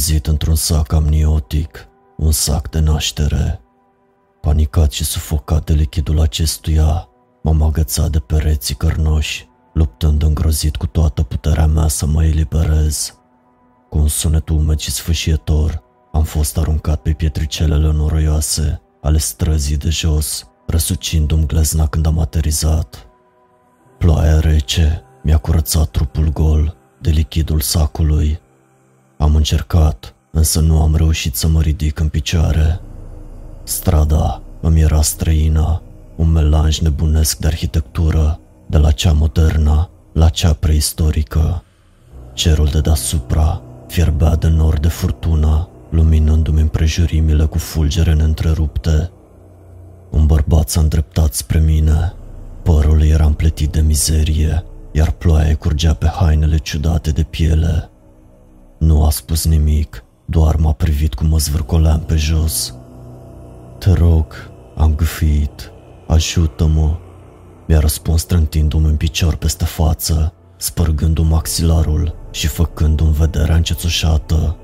trezit într-un sac amniotic, un sac de naștere. Panicat și sufocat de lichidul acestuia, m-am agățat de pereții cărnoși, luptând îngrozit cu toată puterea mea să mă eliberez. Cu un sunet umed și sfâșietor, am fost aruncat pe pietricelele noroioase ale străzii de jos, răsucindu-mi glezna când am aterizat. Ploaia rece mi-a curățat trupul gol de lichidul sacului. Am încercat, însă nu am reușit să mă ridic în picioare. Strada îmi era străină, un melanj nebunesc de arhitectură, de la cea modernă la cea preistorică. Cerul de deasupra fierbea de nor de furtună, luminându-mi împrejurimile cu fulgere neîntrerupte. Un bărbat s-a îndreptat spre mine. Părul era împletit de mizerie, iar ploaia curgea pe hainele ciudate de piele. Nu a spus nimic, doar m-a privit cum mă zvârcoleam pe jos. Te rog, am gâfit, ajută-mă. Mi-a răspuns trântindu-mi în picior peste față, spărgându-mi maxilarul și făcându-mi vederea încețușată.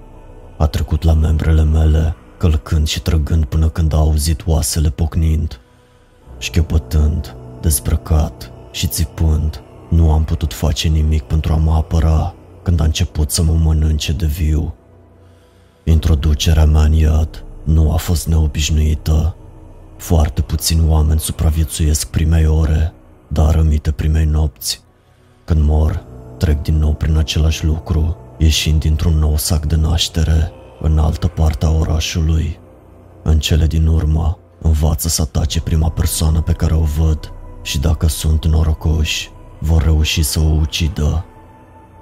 A trecut la membrele mele, călcând și trăgând până când a auzit oasele pocnind. Șchiopătând, dezbrăcat și țipând, nu am putut face nimic pentru a mă apăra când a început să mă mănânce de viu. Introducerea mea în iad nu a fost neobișnuită. Foarte puțini oameni supraviețuiesc primei ore, dar rămite primei nopți. Când mor, trec din nou prin același lucru, ieșind dintr-un nou sac de naștere în altă parte a orașului. În cele din urmă, învață să atace prima persoană pe care o văd și dacă sunt norocoși, vor reuși să o ucidă.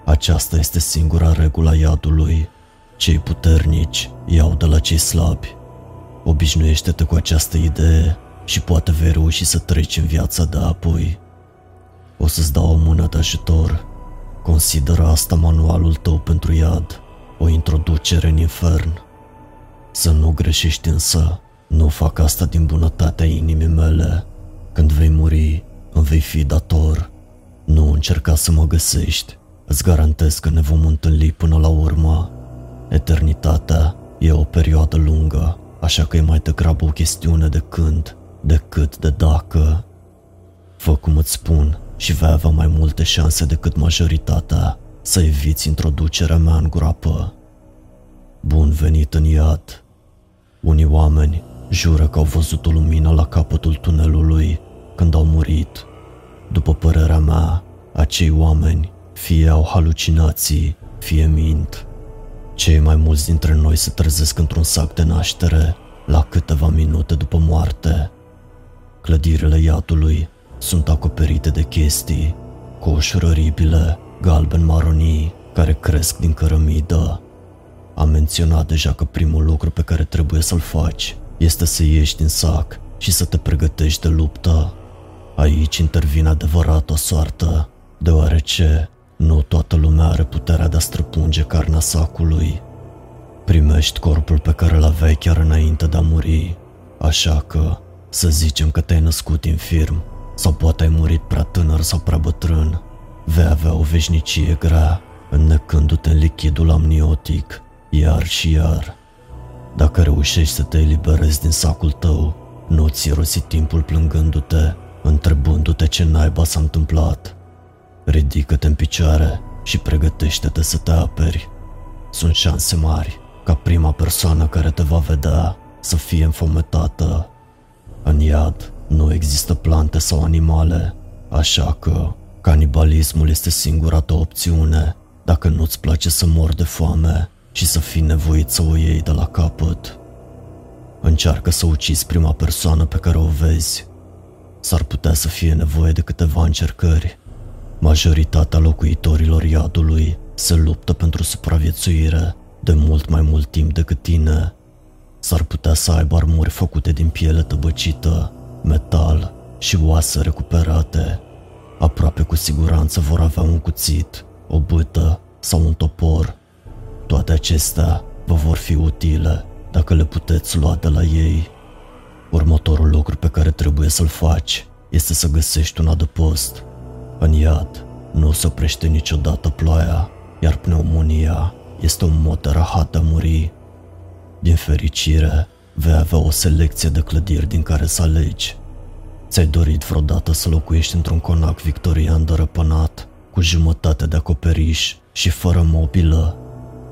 Aceasta este singura regulă iadului. Cei puternici iau de la cei slabi. Obișnuiește-te cu această idee și poate vei reuși să treci în viața de apoi. O să-ți dau o mână de ajutor. Consideră asta manualul tău pentru iad, o introducere în infern. Să nu greșești însă, nu fac asta din bunătatea inimii mele. Când vei muri, îmi vei fi dator. Nu încerca să mă găsești, îți garantez că ne vom întâlni până la urmă. Eternitatea e o perioadă lungă, așa că e mai degrabă o chestiune de când decât de dacă. Fă cum îți spun și vei avea mai multe șanse decât majoritatea să eviți introducerea mea în groapă. Bun venit în iad. Unii oameni jură că au văzut o lumină la capătul tunelului când au murit. După părerea mea, acei oameni fie au halucinații, fie mint. Cei mai mulți dintre noi se trezesc într-un sac de naștere la câteva minute după moarte. Clădirile iadului sunt acoperite de chestii, coșuri oribile, galben-maronii, care cresc din cărămidă. Am menționat deja că primul lucru pe care trebuie să-l faci este să ieși din sac și să te pregătești de luptă. Aici intervine adevărata soartă, deoarece nu toată lumea are puterea de a străpunge carnea sacului. Primești corpul pe care îl aveai chiar înainte de a muri, așa că să zicem că te-ai născut infirm sau poate ai murit prea tânăr sau prea bătrân. Vei avea o veșnicie grea, înnecându-te în lichidul amniotic, iar și iar. Dacă reușești să te eliberezi din sacul tău, nu ți rosi timpul plângându-te, întrebându-te ce naiba s-a întâmplat. Ridică-te în picioare și pregătește-te să te aperi. Sunt șanse mari ca prima persoană care te va vedea să fie înfometată. În iad nu există plante sau animale, așa că canibalismul este singura ta opțiune dacă nu-ți place să mor de foame și să fii nevoit să o iei de la capăt. Încearcă să ucizi prima persoană pe care o vezi. S-ar putea să fie nevoie de câteva încercări. Majoritatea locuitorilor iadului se luptă pentru supraviețuire de mult mai mult timp decât tine. S-ar putea să aibă armuri făcute din piele tăbăcită, metal și oase recuperate. Aproape cu siguranță vor avea un cuțit, o bâtă sau un topor. Toate acestea vă vor fi utile dacă le puteți lua de la ei. Următorul lucru pe care trebuie să-l faci este să găsești un adăpost. În iad nu se oprește niciodată ploaia, iar pneumonia este un mod de rahat de a muri. Din fericire, vei avea o selecție de clădiri din care să alegi. Ți-ai dorit vreodată să locuiești într-un conac victorian dărăpânat, cu jumătate de acoperiș și fără mobilă?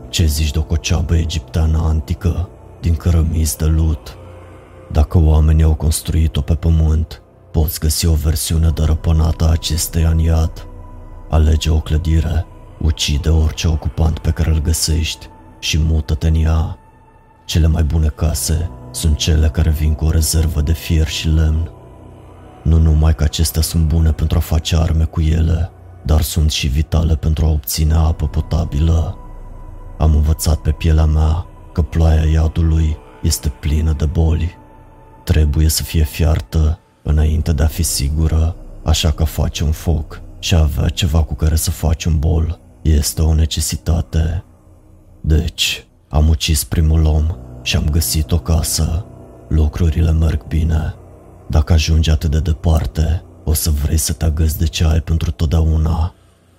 Ce zici de o coceabă egipteană antică, din cărămizi de lut? Dacă oamenii au construit-o pe pământ, poți găsi o versiune dărăpânată a acesteia în iad. Alege o clădire, ucide orice ocupant pe care îl găsești și mută-te în ea. Cele mai bune case sunt cele care vin cu o rezervă de fier și lemn. Nu numai că acestea sunt bune pentru a face arme cu ele, dar sunt și vitale pentru a obține apă potabilă. Am învățat pe pielea mea că ploaia iadului este plină de boli. Trebuie să fie fiartă înainte de a fi sigură, așa că face un foc și a avea ceva cu care să faci un bol este o necesitate. Deci, am ucis primul om și am găsit o casă. Lucrurile merg bine. Dacă ajungi atât de departe, o să vrei să te agăzi de ce ai pentru totdeauna.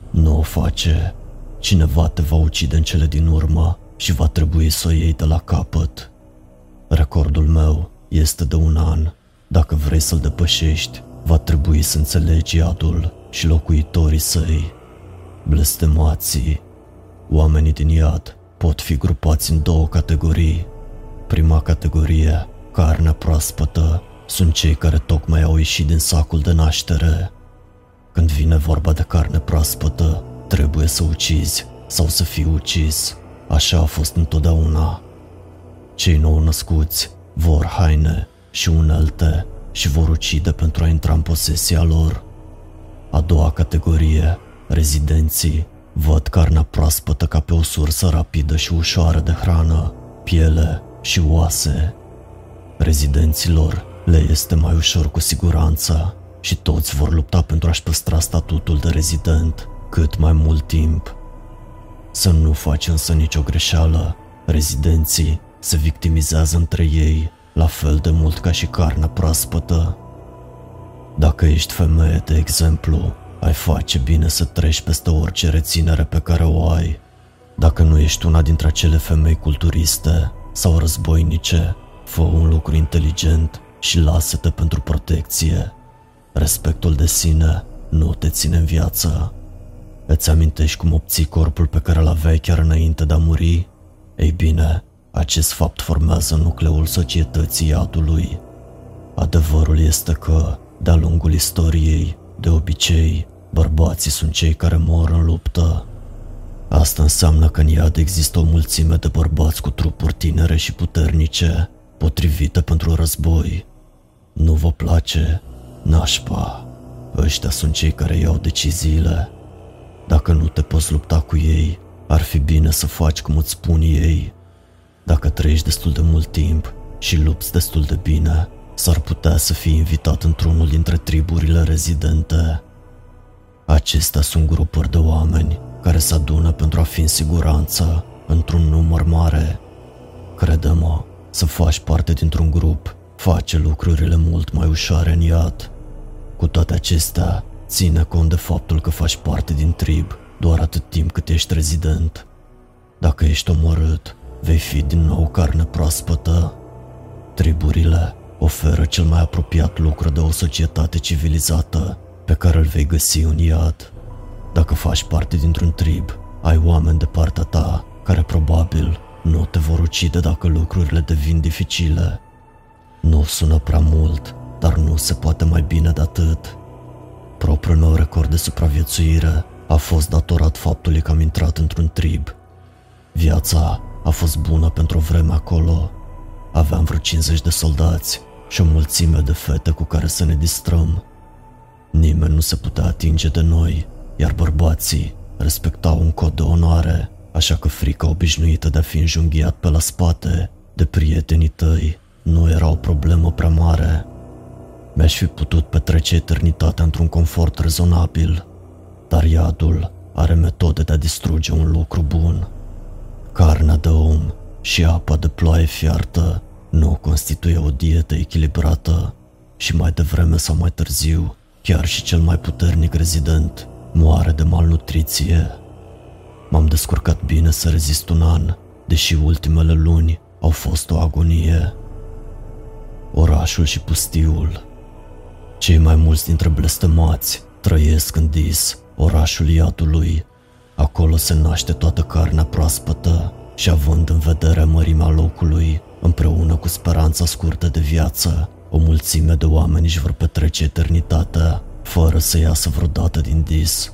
Nu o face. Cineva te va ucide în cele din urmă și va trebui să o iei de la capăt. Recordul meu este de un an. Dacă vrei să-l depășești, va trebui să înțelegi iadul și locuitorii săi. Blestemații. Oamenii din iad pot fi grupați în două categorii. Prima categorie, carnea proaspătă, sunt cei care tocmai au ieșit din sacul de naștere. Când vine vorba de carne proaspătă, trebuie să ucizi sau să fii ucis. Așa a fost întotdeauna. Cei nou născuți vor haine și unelte și vor ucide pentru a intra în posesia lor. A doua categorie, rezidenții, văd carnea proaspătă ca pe o sursă rapidă și ușoară de hrană, piele și oase. Rezidenților le este mai ușor cu siguranță și toți vor lupta pentru a-și păstra statutul de rezident cât mai mult timp. Să nu faci însă nicio greșeală, rezidenții se victimizează între ei la fel de mult ca și carnea proaspătă. Dacă ești femeie, de exemplu, ai face bine să treci peste orice reținere pe care o ai. Dacă nu ești una dintre acele femei culturiste sau războinice, fă un lucru inteligent și lasă-te pentru protecție. Respectul de sine nu te ține în viață. Îți amintești cum obții corpul pe care îl aveai chiar înainte de a muri? Ei bine, acest fapt formează nucleul societății iadului. Adevărul este că, de-a lungul istoriei, de obicei, bărbații sunt cei care mor în luptă. Asta înseamnă că în iad există o mulțime de bărbați cu trupuri tinere și puternice, potrivite pentru război. Nu vă place? Nașpa. Ăștia sunt cei care iau deciziile. Dacă nu te poți lupta cu ei, ar fi bine să faci cum îți spun ei. Dacă trăiești destul de mult timp și lupți destul de bine, s-ar putea să fii invitat într-unul dintre triburile rezidente. Acestea sunt grupuri de oameni care se adună pentru a fi în siguranță, într-un număr mare. Crede-mă, să faci parte dintr-un grup face lucrurile mult mai ușoare în iad. Cu toate acestea, ține cont de faptul că faci parte din trib doar atât timp cât ești rezident. Dacă ești omorât, vei fi din nou carne proaspătă. Triburile oferă cel mai apropiat lucru de o societate civilizată pe care îl vei găsi în iad. Dacă faci parte dintr-un trib, ai oameni de partea ta care probabil nu te vor ucide dacă lucrurile devin dificile. Nu sună prea mult, dar nu se poate mai bine de atât. Propriul meu record de supraviețuire a fost datorat faptului că am intrat într-un trib. Viața a fost bună pentru o vreme acolo. Aveam vreo 50 de soldați și o mulțime de fete cu care să ne distrăm. Nimeni nu se putea atinge de noi, iar bărbații respectau un cod de onoare, așa că frica obișnuită de a fi înjunghiat pe la spate de prietenii tăi nu era o problemă prea mare. Mi-aș fi putut petrece eternitatea într-un confort rezonabil, dar iadul are metode de a distruge un lucru bun. Carnea de om și apa de ploaie fiartă nu constituie o dietă echilibrată și mai devreme sau mai târziu, chiar și cel mai puternic rezident moare de malnutriție. M-am descurcat bine să rezist un an, deși ultimele luni au fost o agonie. Orașul și pustiul. Cei mai mulți dintre blestemați trăiesc în Dis, orașul iadului. Acolo se naște toată carnea proaspătă și având în vedere mărimea locului, împreună cu speranța scurtă de viață, o mulțime de oameni își vor petrece eternitatea, fără să iasă vreodată din dis.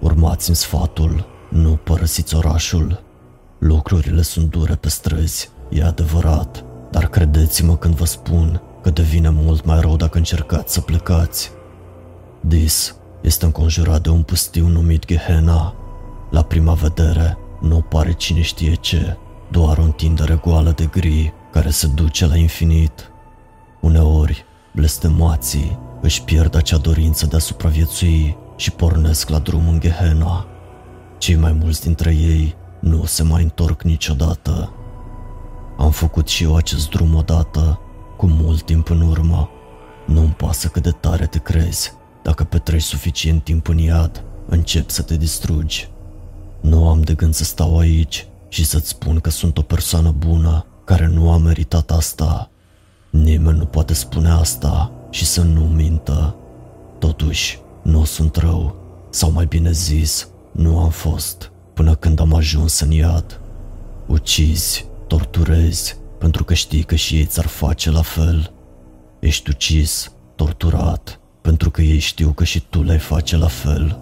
Urmați-mi sfatul, nu părăsiți orașul. Lucrurile sunt dure pe străzi, e adevărat, dar credeți-mă când vă spun că devine mult mai rău dacă încercați să plecați. Dis este înconjurat de un pustiu numit Gehenna. La prima vedere, nu pare cine știe ce, doar o întindere goală de gri care se duce la infinit. Uneori, blestemații își pierd acea dorință de a supraviețui și pornesc la drum în Gehenna. Cei mai mulți dintre ei nu se mai întorc niciodată. Am făcut și eu acest drum odată, cu mult timp în urmă. Nu-mi pasă cât de tare te crezi. Dacă petreci suficient timp în iad, încep să te distrugi. Nu am de gând să stau aici și să-ți spun că sunt o persoană bună care nu a meritat asta. Nimeni nu poate spune asta și să nu mintă. Totuși, nu sunt rău, sau mai bine zis, nu am fost, până când am ajuns în iad. Ucizi, torturezi, pentru că știi că și ei ți-ar face la fel. Ești ucis, torturat, pentru că ei știu că și tu le-ai face la fel.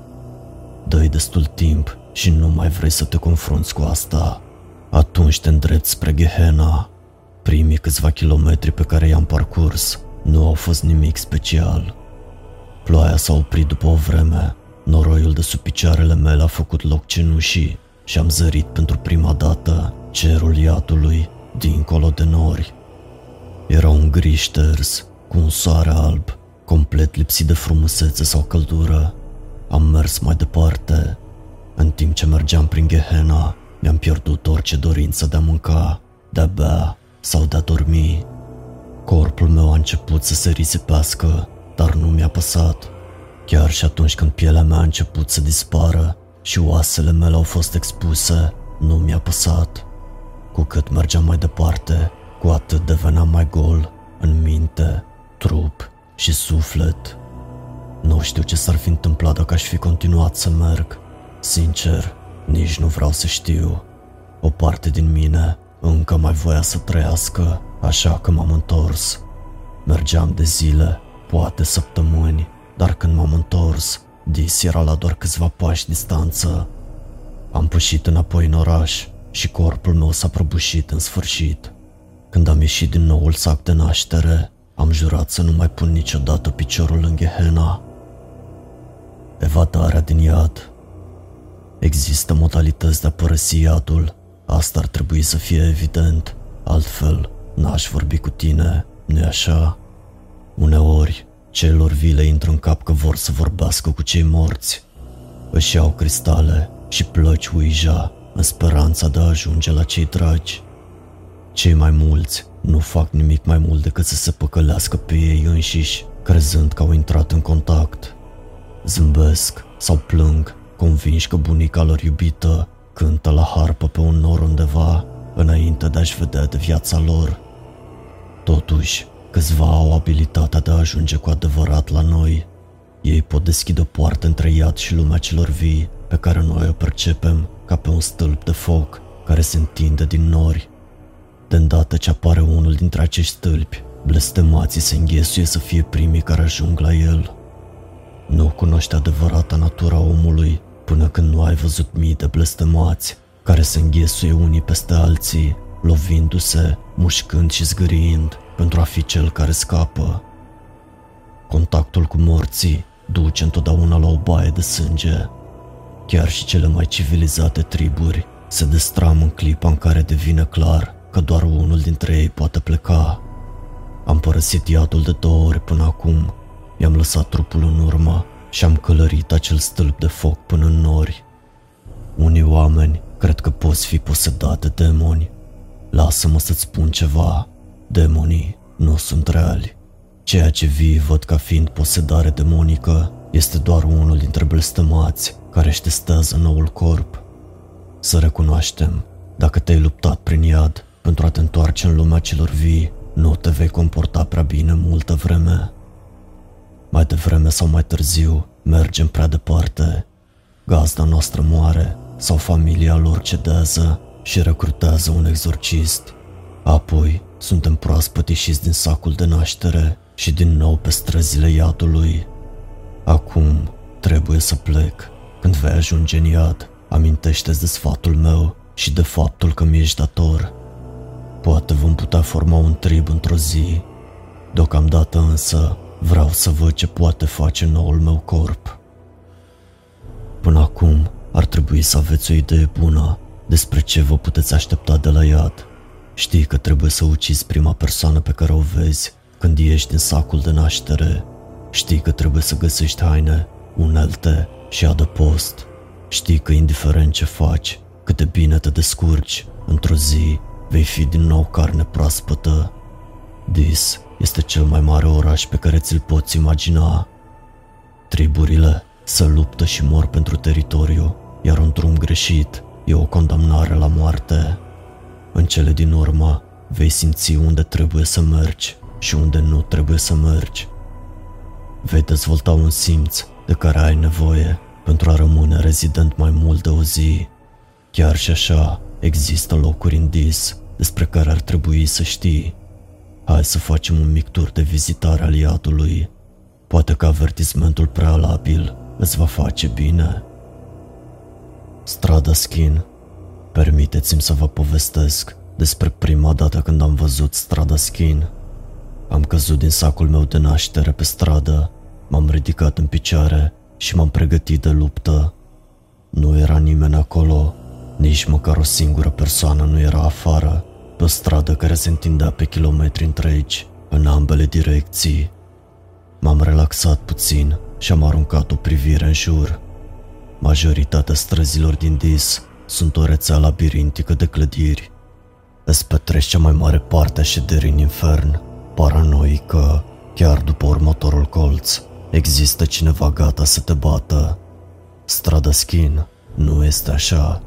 Dă-i destul timp și nu mai vrei să te confrunți cu asta. Atunci te îndrepți spre Gehenna. Primii câțiva kilometri pe care i-am parcurs nu au fost nimic special. Ploaia s-a oprit după o vreme, noroiul de sub picioarele mele a făcut loc cenușii și am zărit pentru prima dată cerul iadului dincolo de nori. Era un griș șters, cu un soare alb, complet lipsit de frumusețe sau căldură. Am mers mai departe. În timp ce mergeam prin Gehenna, mi-am pierdut orice dorință de a mânca, de a bea sau de a dormi. Corpul meu a început să se risipească, dar nu mi-a păsat. Chiar și atunci când pielea mea a început să dispară și oasele mele au fost expuse, nu mi-a păsat. Cu cât mergeam mai departe, cu atât deveneam mai gol, în minte, trup și suflet. Nu știu ce s-ar fi întâmplat dacă aș fi continuat să merg. Sincer, nici nu vreau să știu. O parte din mine încă mai voia să trăiască, așa că m-am întors. Mergeam de zile, poate săptămâni, dar când m-am întors, Dis era la doar câțiva pași distanță. Am pășit înapoi în oraș și corpul meu s-a prăbușit în sfârșit. Când am ieșit din noul sac de naștere, am jurat să nu mai pun niciodată piciorul în Gehenna. Evadarea din iad Există modalități de a părăsi iadul, asta ar trebui să fie evident, altfel n-aș vorbi cu tine, nu-i așa? Uneori, celor vile intră în cap că vor să vorbească cu cei morți. Își iau cristale și plăci uija în speranța de a ajunge la cei dragi. Cei mai mulți nu fac nimic mai mult decât să se păcălească pe ei înșiși, crezând că au intrat în contact. Zâmbesc sau plâng, convinși că bunica lor iubită cântă la harpă pe un nor undeva, înainte de a-și vedea de viața lor. Totuși, câțiva au abilitatea de a ajunge cu adevărat la noi. Ei pot deschide o poartă între iad și lumea celor vii, pe care noi o percepem ca pe un stâlp de foc care se întinde din nori. De îndată ce apare unul dintre acești stâlpi, blestemații se înghesuie să fie primii care ajung la el. Nu cunoști adevărata natura omului până când nu ai văzut mii de blestemați care se înghesuie unii peste alții, lovindu-se, mușcând și zgâriind pentru a fi cel care scapă. Contactul cu morții duce întotdeauna la o baie de sânge. Chiar și cele mai civilizate triburi se destram în clipa în care devine clar că doar unul dintre ei poate pleca. Am părăsit iadul de două ori până acum, i-am lăsat trupul în urmă și am călărit acel stâlp de foc până în nori. Unii oameni cred că poți fi posedat de demoni. Lasă-mă să-ți spun ceva. Demonii nu sunt reali. Ceea ce vii văd ca fiind posedare demonică este doar unul dintre blestemați care își testează noul corp. să recunoaștem, dacă te-ai luptat prin iad pentru a te întoarce în lumea celor vii, nu te vei comporta prea bine multă vreme. Mai devreme sau mai târziu, mergem prea departe. Gazda noastră moare sau familia lor cedează și recrutează un exorcist. Apoi, suntem proaspăt ieșiți din sacul de naștere și din nou pe străzile iadului. Acum trebuie să plec. Când vei ajunge în iad, amintește de sfatul meu și de faptul că mi-ești dator. Poate vom putea forma un trib într-o zi. Deocamdată însă vreau să văd ce poate face noul meu corp. Până acum ar trebui să aveți o idee bună despre ce vă puteți aștepta de la iad. Știi că trebuie să ucizi prima persoană pe care o vezi când ieși din sacul de naștere. Știi că trebuie să găsești haine, unelte și adăpost. Știi că indiferent ce faci, cât de bine te descurci, într-o zi vei fi din nou carne proaspătă. Dis este cel mai mare oraș pe care ți-l poți imagina. Triburile se luptă și mor pentru teritoriu, iar un drum greșit e o condamnare la moarte. În cele din urmă, vei simți unde trebuie să mergi și unde nu trebuie să mergi. Vei dezvolta un simț de care ai nevoie pentru a rămâne rezident mai mult de o zi. Chiar și așa, există locuri în dis despre care ar trebui să știi. Hai să facem un mic tur de vizitare al iadului. Poate că avertismentul prealabil îți va face bine. Strada Skin Permiteți-mi să vă povestesc despre prima dată când am văzut strada Skin. Am căzut din sacul meu de naștere pe stradă, m-am ridicat în picioare și m-am pregătit de luptă. Nu era nimeni acolo, nici măcar o singură persoană nu era afară, pe o stradă care se întindea pe kilometri întregi, în ambele direcții. M-am relaxat puțin și am aruncat o privire în jur. Majoritatea străzilor din Dis sunt o rețea labirintică de clădiri. Îți petreci cea mai mare parte a șederii în infern, paranoică, chiar după următorul colț. Există cineva gata să te bată. Strada Skin nu este așa.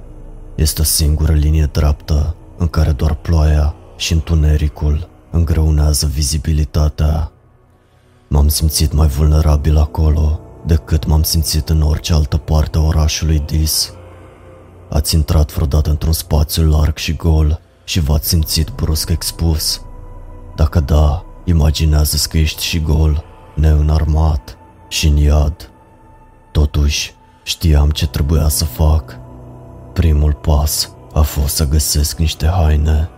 Este o singură linie dreaptă în care doar ploaia și întunericul îngreunează vizibilitatea. M-am simțit mai vulnerabil acolo decât m-am simțit în orice altă parte a orașului Dis. Ați intrat vreodată într-un spațiu larg și gol și v-ați simțit brusc expus? Dacă da, imaginează că ești și gol, neînarmat și în iad. Totuși, știam ce trebuia să fac. Primul pas a fost să găsesc niște haine.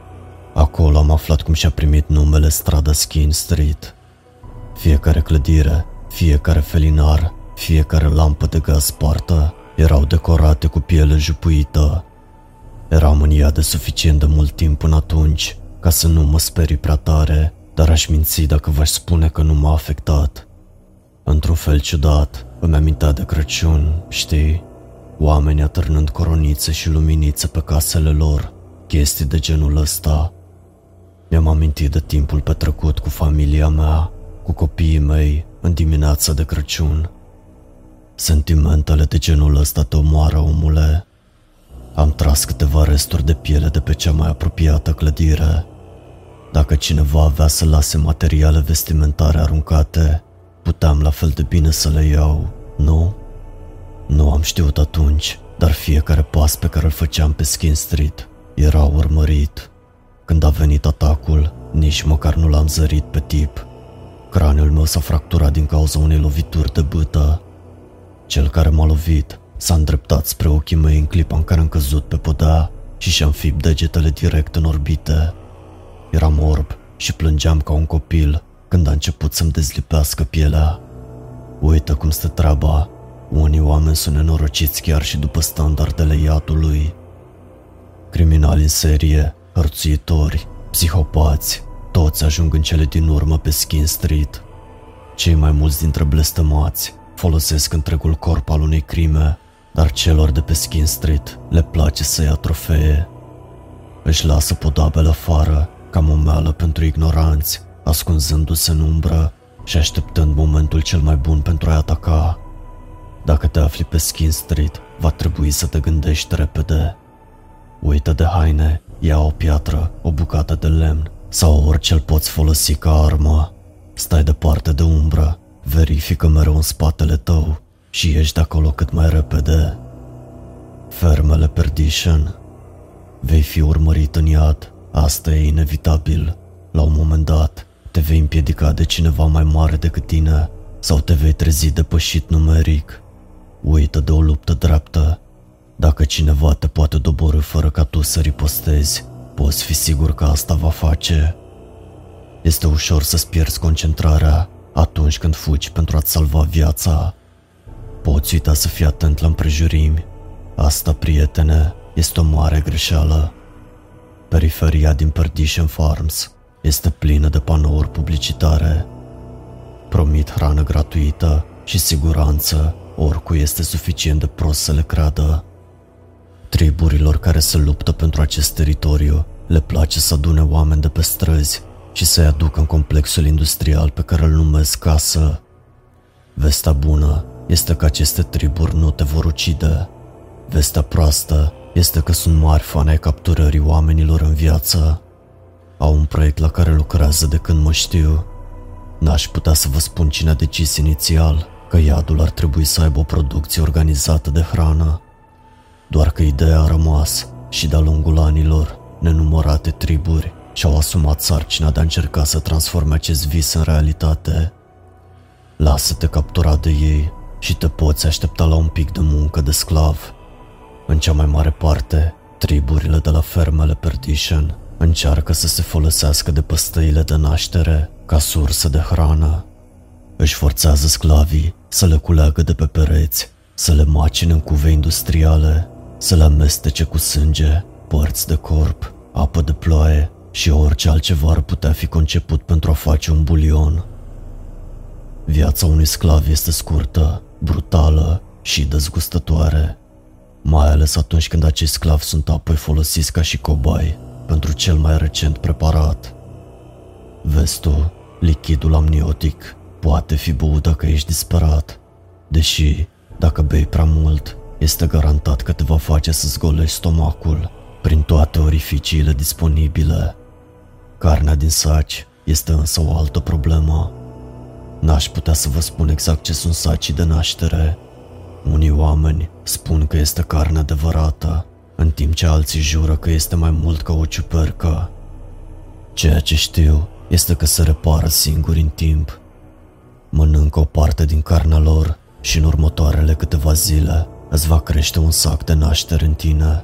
Acolo am aflat cum și-a primit numele strada Skin Street. Fiecare clădire, fiecare felinar, fiecare lampă de gaz spartă erau decorate cu piele jupuită. Eram în ea de suficient de mult timp până atunci ca să nu mă sperii prea tare, dar aș minți dacă v-aș spune că nu m-a afectat. Într-un fel ciudat, îmi amintea de Crăciun, știi? Oamenii atârnând coronițe și luminițe pe casele lor, chestii de genul ăsta. Mi-am amintit de timpul petrecut cu familia mea, cu copiii mei, în dimineața de Crăciun. Sentimentele de genul ăsta te omoară, omule. Am tras câteva resturi de piele de pe cea mai apropiată clădire. Dacă cineva avea să lase materiale vestimentare aruncate, puteam la fel de bine să le iau, nu? Nu am știut atunci, dar fiecare pas pe care îl făceam pe Skin Street era urmărit. Când a venit atacul, nici măcar nu l-am zărit pe tip. Craniul meu s-a fracturat din cauza unei lovituri de bâtă. Cel care m-a lovit s-a îndreptat spre ochii mei în clipa în care am căzut pe podea și și-am fipt degetele direct în orbite. Eram orb și plângeam ca un copil când a început să-mi dezlipească pielea. Uită cum stă treaba, unii oameni sunt nenorociți chiar și după standardele iadului. Criminali în serie, hărțuitori, psihopați, toți ajung în cele din urmă pe Skin Street. Cei mai mulți dintre blestemați folosesc întregul corp al unei crime, dar celor de pe Skin Street le place să ia trofee. Își lasă podabele afară, ca momeală pentru ignoranți, ascunzându-se în umbră și așteptând momentul cel mai bun pentru a ataca. Dacă te afli pe Skin Street, va trebui să te gândești repede. Uită de haine, ia o piatră, o bucată de lemn sau orice îl poți folosi ca armă. Stai departe de umbră, verifică mereu în spatele tău și ieși de acolo cât mai repede. Fermele Perdition Vei fi urmărit în iad, asta e inevitabil. La un moment dat, te vei împiedica de cineva mai mare decât tine sau te vei trezi depășit numeric. Uită de o luptă dreaptă. Dacă cineva te poate doborâ fără ca tu să ripostezi, poți fi sigur că asta va face. Este ușor să-ți pierzi concentrarea atunci când fugi pentru a-ți salva viața. Poți uita să fii atent la împrejurimi. Asta, prietene, este o mare greșeală. Periferia din Perdition Farms este plină de panouri publicitare. Promit hrană gratuită și siguranță oricui este suficient de prost să le creadă. Triburilor care se luptă pentru acest teritoriu le place să adune oameni de pe străzi și să-i aducă în complexul industrial pe care îl numesc casă. Vestea bună este că aceste triburi nu te vor ucide. Vestea proastă este că sunt mari fani ai capturării oamenilor în viață. Au un proiect la care lucrează de când mă știu. N-aș putea să vă spun cine a decis inițial că iadul ar trebui să aibă o producție organizată de hrană. Doar că ideea a rămas și de-a lungul anilor, nenumărate triburi și-au asumat sarcina de a încerca să transforme acest vis în realitate. Lasă-te captura de ei și te poți aștepta la un pic de muncă de sclav. În cea mai mare parte, triburile de la fermele Perdition încearcă să se folosească de păstăile de naștere ca sursă de hrană. Își forțează sclavii să le culeagă de pe pereți, să le macine în cuve industriale, să le amestece cu sânge, părți de corp, apă de ploaie și orice altceva ar putea fi conceput pentru a face un bulion. Viața unui sclav este scurtă, brutală și dezgustătoare mai ales atunci când acești sclavi sunt apoi folosiți ca și cobai pentru cel mai recent preparat. Vezi tu, lichidul amniotic poate fi băut dacă ești disperat, deși, dacă bei prea mult, este garantat că te va face să-ți golești stomacul prin toate orificiile disponibile. Carnea din saci este însă o altă problemă. N-aș putea să vă spun exact ce sunt sacii de naștere, unii oameni spun că este carne adevărată, în timp ce alții jură că este mai mult ca o ciupercă. Ceea ce știu este că se repară singuri în timp. Mănâncă o parte din carnea lor și în următoarele câteva zile îți va crește un sac de naștere în tine.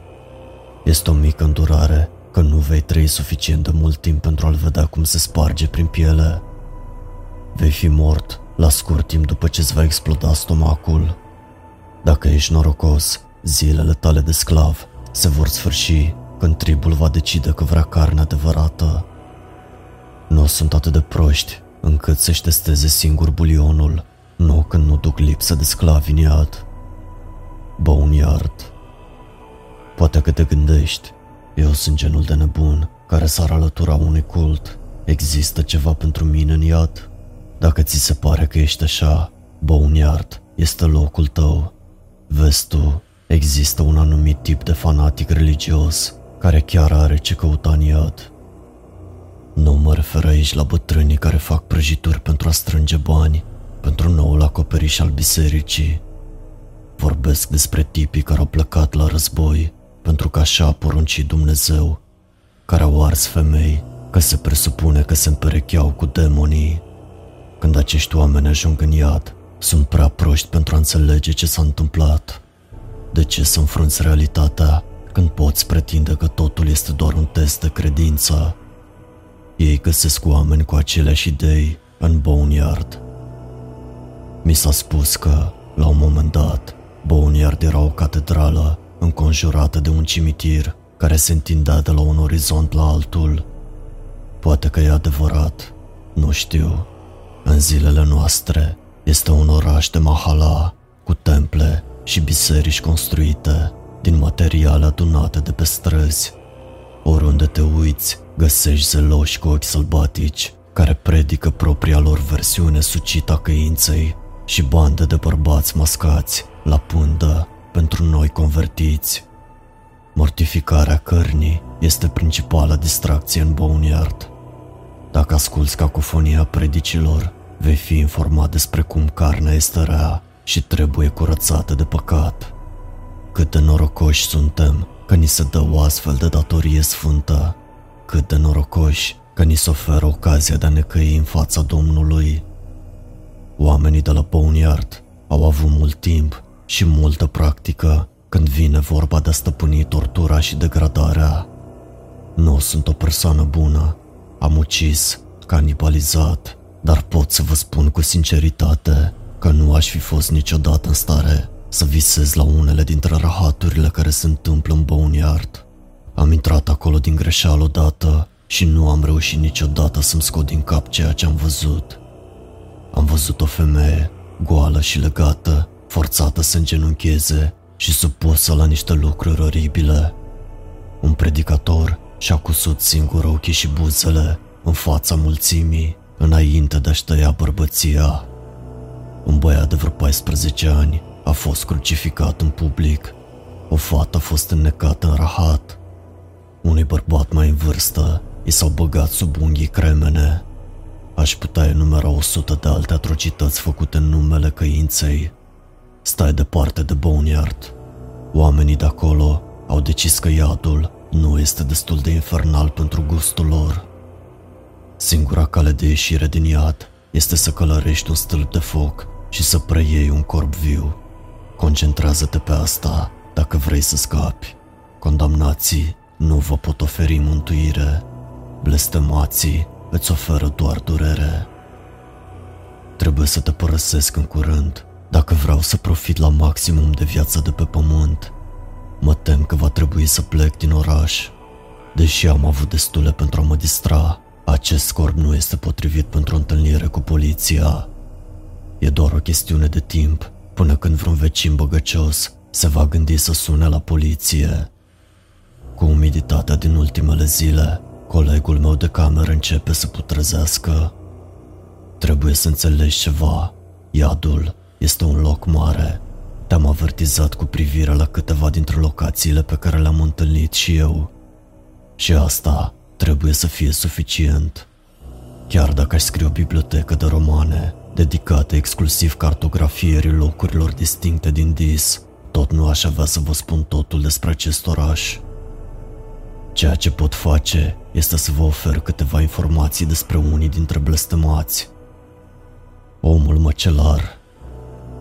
Este o mică îndurare că nu vei trăi suficient de mult timp pentru a-l vedea cum se sparge prin piele. Vei fi mort la scurt timp după ce îți va exploda stomacul. Dacă ești norocos, zilele tale de sclav se vor sfârși când tribul va decide că vrea carne adevărată. Nu sunt atât de proști încât să-și testeze singur bulionul, nu când nu duc lipsă de sclavi în iad. Boneyard Poate că te gândești, eu sunt genul de nebun care s-ar alătura unui cult. Există ceva pentru mine în iad? Dacă ți se pare că ești așa, Boneyard este locul tău. Vezi tu, există un anumit tip de fanatic religios care chiar are ce căuta în iad. Nu mă refer aici la bătrânii care fac prăjituri pentru a strânge bani pentru noul acoperiș al bisericii. Vorbesc despre tipii care au plecat la război pentru că așa a poruncit Dumnezeu, care au ars femei că se presupune că se împerecheau cu demonii. Când acești oameni ajung în iad, sunt prea proști pentru a înțelege ce s-a întâmplat. De ce să înfrunți realitatea când poți pretinde că totul este doar un test de credință? Ei găsesc oameni cu aceleași idei în Boneyard. Mi s-a spus că, la un moment dat, Boneyard era o catedrală înconjurată de un cimitir care se întindea de la un orizont la altul. Poate că e adevărat, nu știu. În zilele noastre, este un oraș de mahala cu temple și biserici construite din materiale adunate de pe străzi. Oriunde te uiți, găsești zeloși cu ochi sălbatici care predică propria lor versiune sucită a căinței și bande de bărbați mascați la pundă pentru noi convertiți. Mortificarea cărnii este principala distracție în Boneyard. Dacă asculți cacofonia predicilor, vei fi informat despre cum carnea este rea și trebuie curățată de păcat. Cât de norocoși suntem că ni se dă o astfel de datorie sfântă, cât de norocoși că ni se oferă ocazia de a ne căi în fața Domnului. Oamenii de la Boneyard au avut mult timp și multă practică când vine vorba de a stăpâni tortura și degradarea. Nu sunt o persoană bună, am ucis, canibalizat, dar pot să vă spun cu sinceritate că nu aș fi fost niciodată în stare să visez la unele dintre rahaturile care se întâmplă în Boneyard. Am intrat acolo din greșeală odată și nu am reușit niciodată să-mi scot din cap ceea ce am văzut. Am văzut o femeie, goală și legată, forțată să îngenuncheze și supusă la niște lucruri oribile. Un predicator și-a cusut singur ochii și buzele în fața mulțimii, înainte de a-și tăia bărbăția. Un băiat de vreo 14 ani a fost crucificat în public. O fată a fost înnecată în rahat. Unui bărbat mai în vârstă i s-au băgat sub unghii cremene. Aș putea enumera o sută de alte atrocități făcute în numele căinței. Stai departe de Boneyard. Oamenii de acolo au decis că iadul nu este destul de infernal pentru gustul lor. Singura cale de ieșire din iad este să călărești un stâlp de foc și să preiei un corp viu. Concentrează-te pe asta dacă vrei să scapi. Condamnații nu vă pot oferi mântuire. Blestemații îți oferă doar durere. Trebuie să te părăsesc în curând dacă vreau să profit la maximum de viața de pe pământ. Mă tem că va trebui să plec din oraș. Deși am avut destule pentru a mă distra, acest corp nu este potrivit pentru o întâlnire cu poliția. E doar o chestiune de timp până când vreun vecin băgăcios se va gândi să sune la poliție. Cu umiditatea din ultimele zile, colegul meu de cameră începe să putrezească. Trebuie să înțelegi ceva. Iadul este un loc mare. Te-am avertizat cu privire la câteva dintre locațiile pe care le-am întâlnit și eu. Și asta trebuie să fie suficient. Chiar dacă aș scrie o bibliotecă de romane dedicată exclusiv cartografierii locurilor distincte din Dis, tot nu aș avea să vă spun totul despre acest oraș. Ceea ce pot face este să vă ofer câteva informații despre unii dintre blestemați. Omul măcelar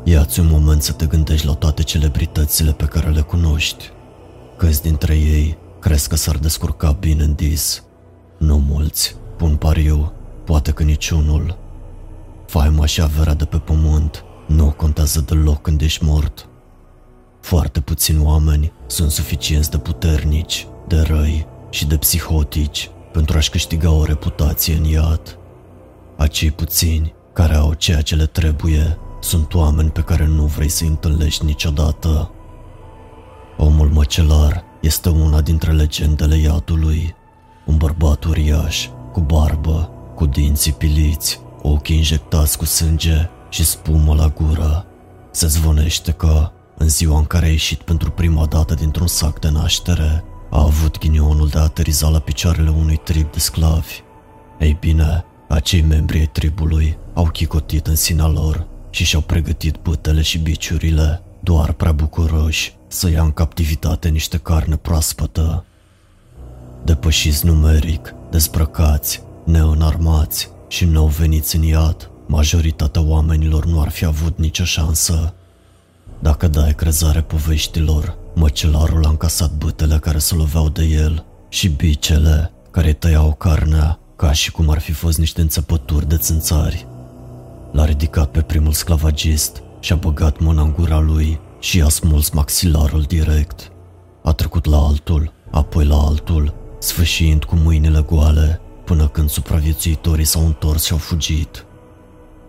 Ia-ți un moment să te gândești la toate celebritățile pe care le cunoști. Câți dintre ei crezi că s-ar descurca bine în dis? Nu mulți, pun pariu, poate că niciunul. Faima și averea de pe pământ nu contează deloc când ești mort. Foarte puțini oameni sunt suficienți de puternici, de răi și de psihotici pentru a-și câștiga o reputație în iad. Acei puțini care au ceea ce le trebuie sunt oameni pe care nu vrei să-i întâlnești niciodată. Omul măcelar este una dintre legendele iadului. Un bărbat uriaș, cu barbă, cu dinții piliți, ochii injectați cu sânge și spumă la gură. Se zvonește că, în ziua în care a ieșit pentru prima dată dintr-un sac de naștere, a avut ghinionul de a ateriza la picioarele unui trib de sclavi. Ei bine, acei membri ai tribului au chicotit în sinea lor și și-au pregătit bătele și biciurile, doar prea bucuroși să ia în captivitate niște carne proaspătă. Depășiți numeric, dezbrăcați, neînarmați și nou veniți în iad, majoritatea oamenilor nu ar fi avut nicio șansă. Dacă dai crezare poveștilor, măcelarul a încasat bătele care se loveau de el și bicele care tăiau carnea ca și cum ar fi fost niște înțepături de țânțari. L-a ridicat pe primul sclavagist și a băgat mâna în gura lui și a smuls maxilarul direct. A trecut la altul, apoi la altul, sfâșiind cu mâinile goale, până când supraviețuitorii s-au întors și au fugit.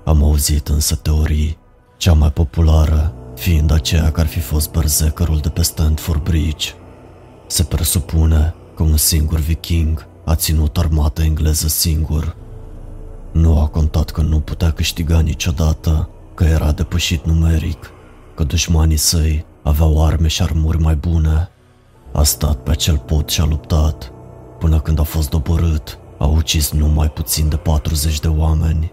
Am auzit însă teorii, cea mai populară fiind aceea că ar fi fost berzecerul de pe Stanford Bridge. Se presupune că un singur viking a ținut armata engleză singur nu a contat că nu putea câștiga niciodată, că era depășit numeric, că dușmanii săi aveau arme și armuri mai bune. A stat pe acel pod și a luptat, până când a fost doborât, a ucis numai puțin de 40 de oameni.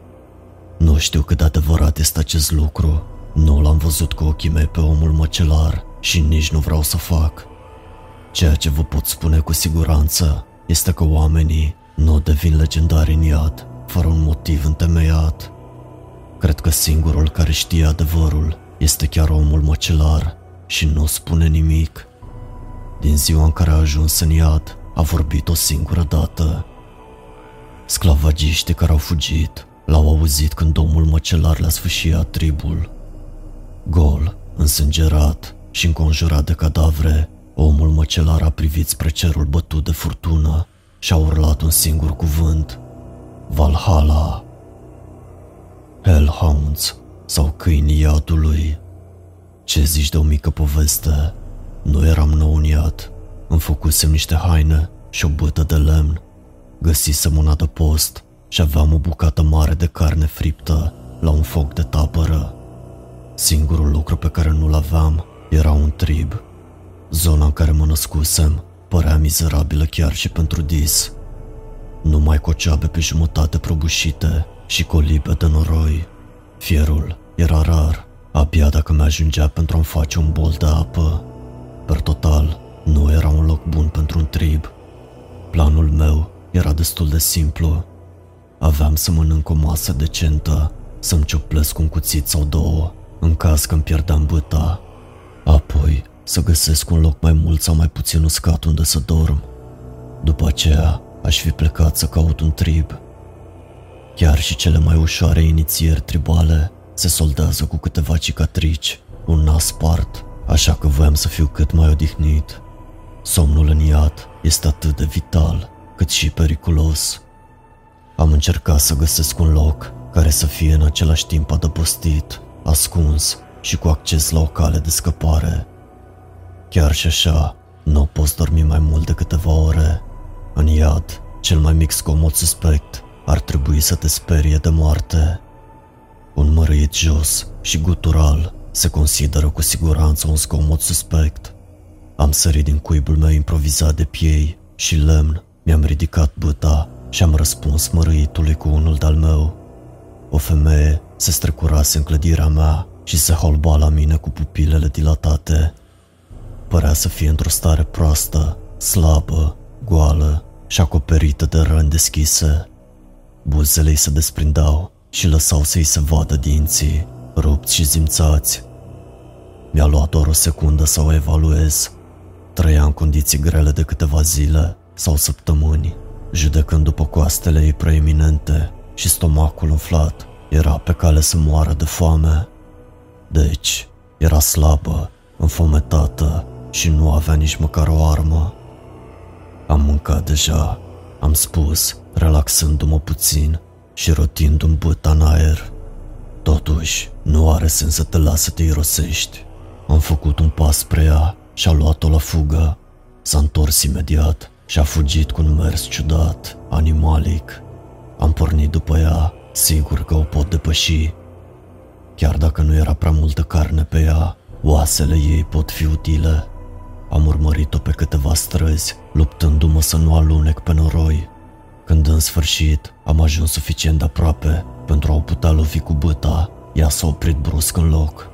Nu știu cât de adevărat este acest lucru, nu l-am văzut cu ochii mei pe omul măcelar și nici nu vreau să fac. Ceea ce vă pot spune cu siguranță este că oamenii nu devin legendari în iad fără un motiv întemeiat. Cred că singurul care știe adevărul este chiar omul măcelar și nu spune nimic. Din ziua în care a ajuns în iad, a vorbit o singură dată. Sclavagiștii care au fugit l-au auzit când omul măcelar le-a sfâșiat tribul. Gol, însângerat și înconjurat de cadavre, omul măcelar a privit spre cerul bătut de furtună și a urlat un singur cuvânt. Valhalla. Hellhounds sau câinii iadului. Ce zici de o mică poveste? Nu eram nou în iad. Îmi făcusem niște haine și o bătă de lemn. Găsisem un adăpost și aveam o bucată mare de carne friptă la un foc de tabără. Singurul lucru pe care nu-l aveam era un trib. Zona în care mă născusem părea mizerabilă chiar și pentru dis. Numai cocioabe pe jumătate prăbușite și colibe de noroi. Fierul era rar, abia dacă mi-ajungea pentru a-mi face un bol de apă. Per total, nu era un loc bun pentru un trib. Planul meu era destul de simplu. Aveam să mănânc o masă decentă, să-mi cioplesc un cuțit sau două, în caz că îmi pierdeam băta. Apoi să găsesc un loc mai mult sau mai puțin uscat unde să dorm. După aceea, aș fi plecat să caut un trib. Chiar și cele mai ușoare inițieri tribale se soldează cu câteva cicatrici, un nas spart, așa că voiam să fiu cât mai odihnit. Somnul în iad este atât de vital, cât și periculos. Am încercat să găsesc un loc care să fie în același timp adăpostit, ascuns și cu acces la o cale de scăpare. Chiar și așa, nu poți dormi mai mult de câteva ore. În iad, cel mai mic scomod suspect ar trebui să te sperie de moarte. Un mărâit jos și gutural se consideră cu siguranță un scomod suspect. Am sărit din cuibul meu improvizat de piei și lemn, mi-am ridicat băta și am răspuns mărâitului cu unul de-al meu. O femeie se strecurase în clădirea mea și se holba la mine cu pupilele dilatate. Părea să fie într-o stare proastă, slabă, goală și acoperită de răni deschise. Buzele îi se desprindau și lăsau să-i se vadă dinții, rupți și zimțați. Mi-a luat doar o secundă să o evaluez. Trăia în condiții grele de câteva zile sau săptămâni, judecând după coastele ei preeminente și stomacul umflat era pe cale să moară de foame. Deci, era slabă, înfometată și nu avea nici măcar o armă. Am mâncat deja, am spus, relaxându-mă puțin și rotindu-mi băta în aer. Totuși, nu are sens să te lasă să te irosești. Am făcut un pas spre ea și a luat-o la fugă. S-a întors imediat și a fugit cu un mers ciudat, animalic. Am pornit după ea, sigur că o pot depăși. Chiar dacă nu era prea multă carne pe ea, oasele ei pot fi utile. Am urmărit-o pe câteva străzi, luptându-mă să nu alunec pe noroi. Când în sfârșit am ajuns suficient de aproape pentru a o putea lovi cu băta, ea s-a oprit brusc în loc.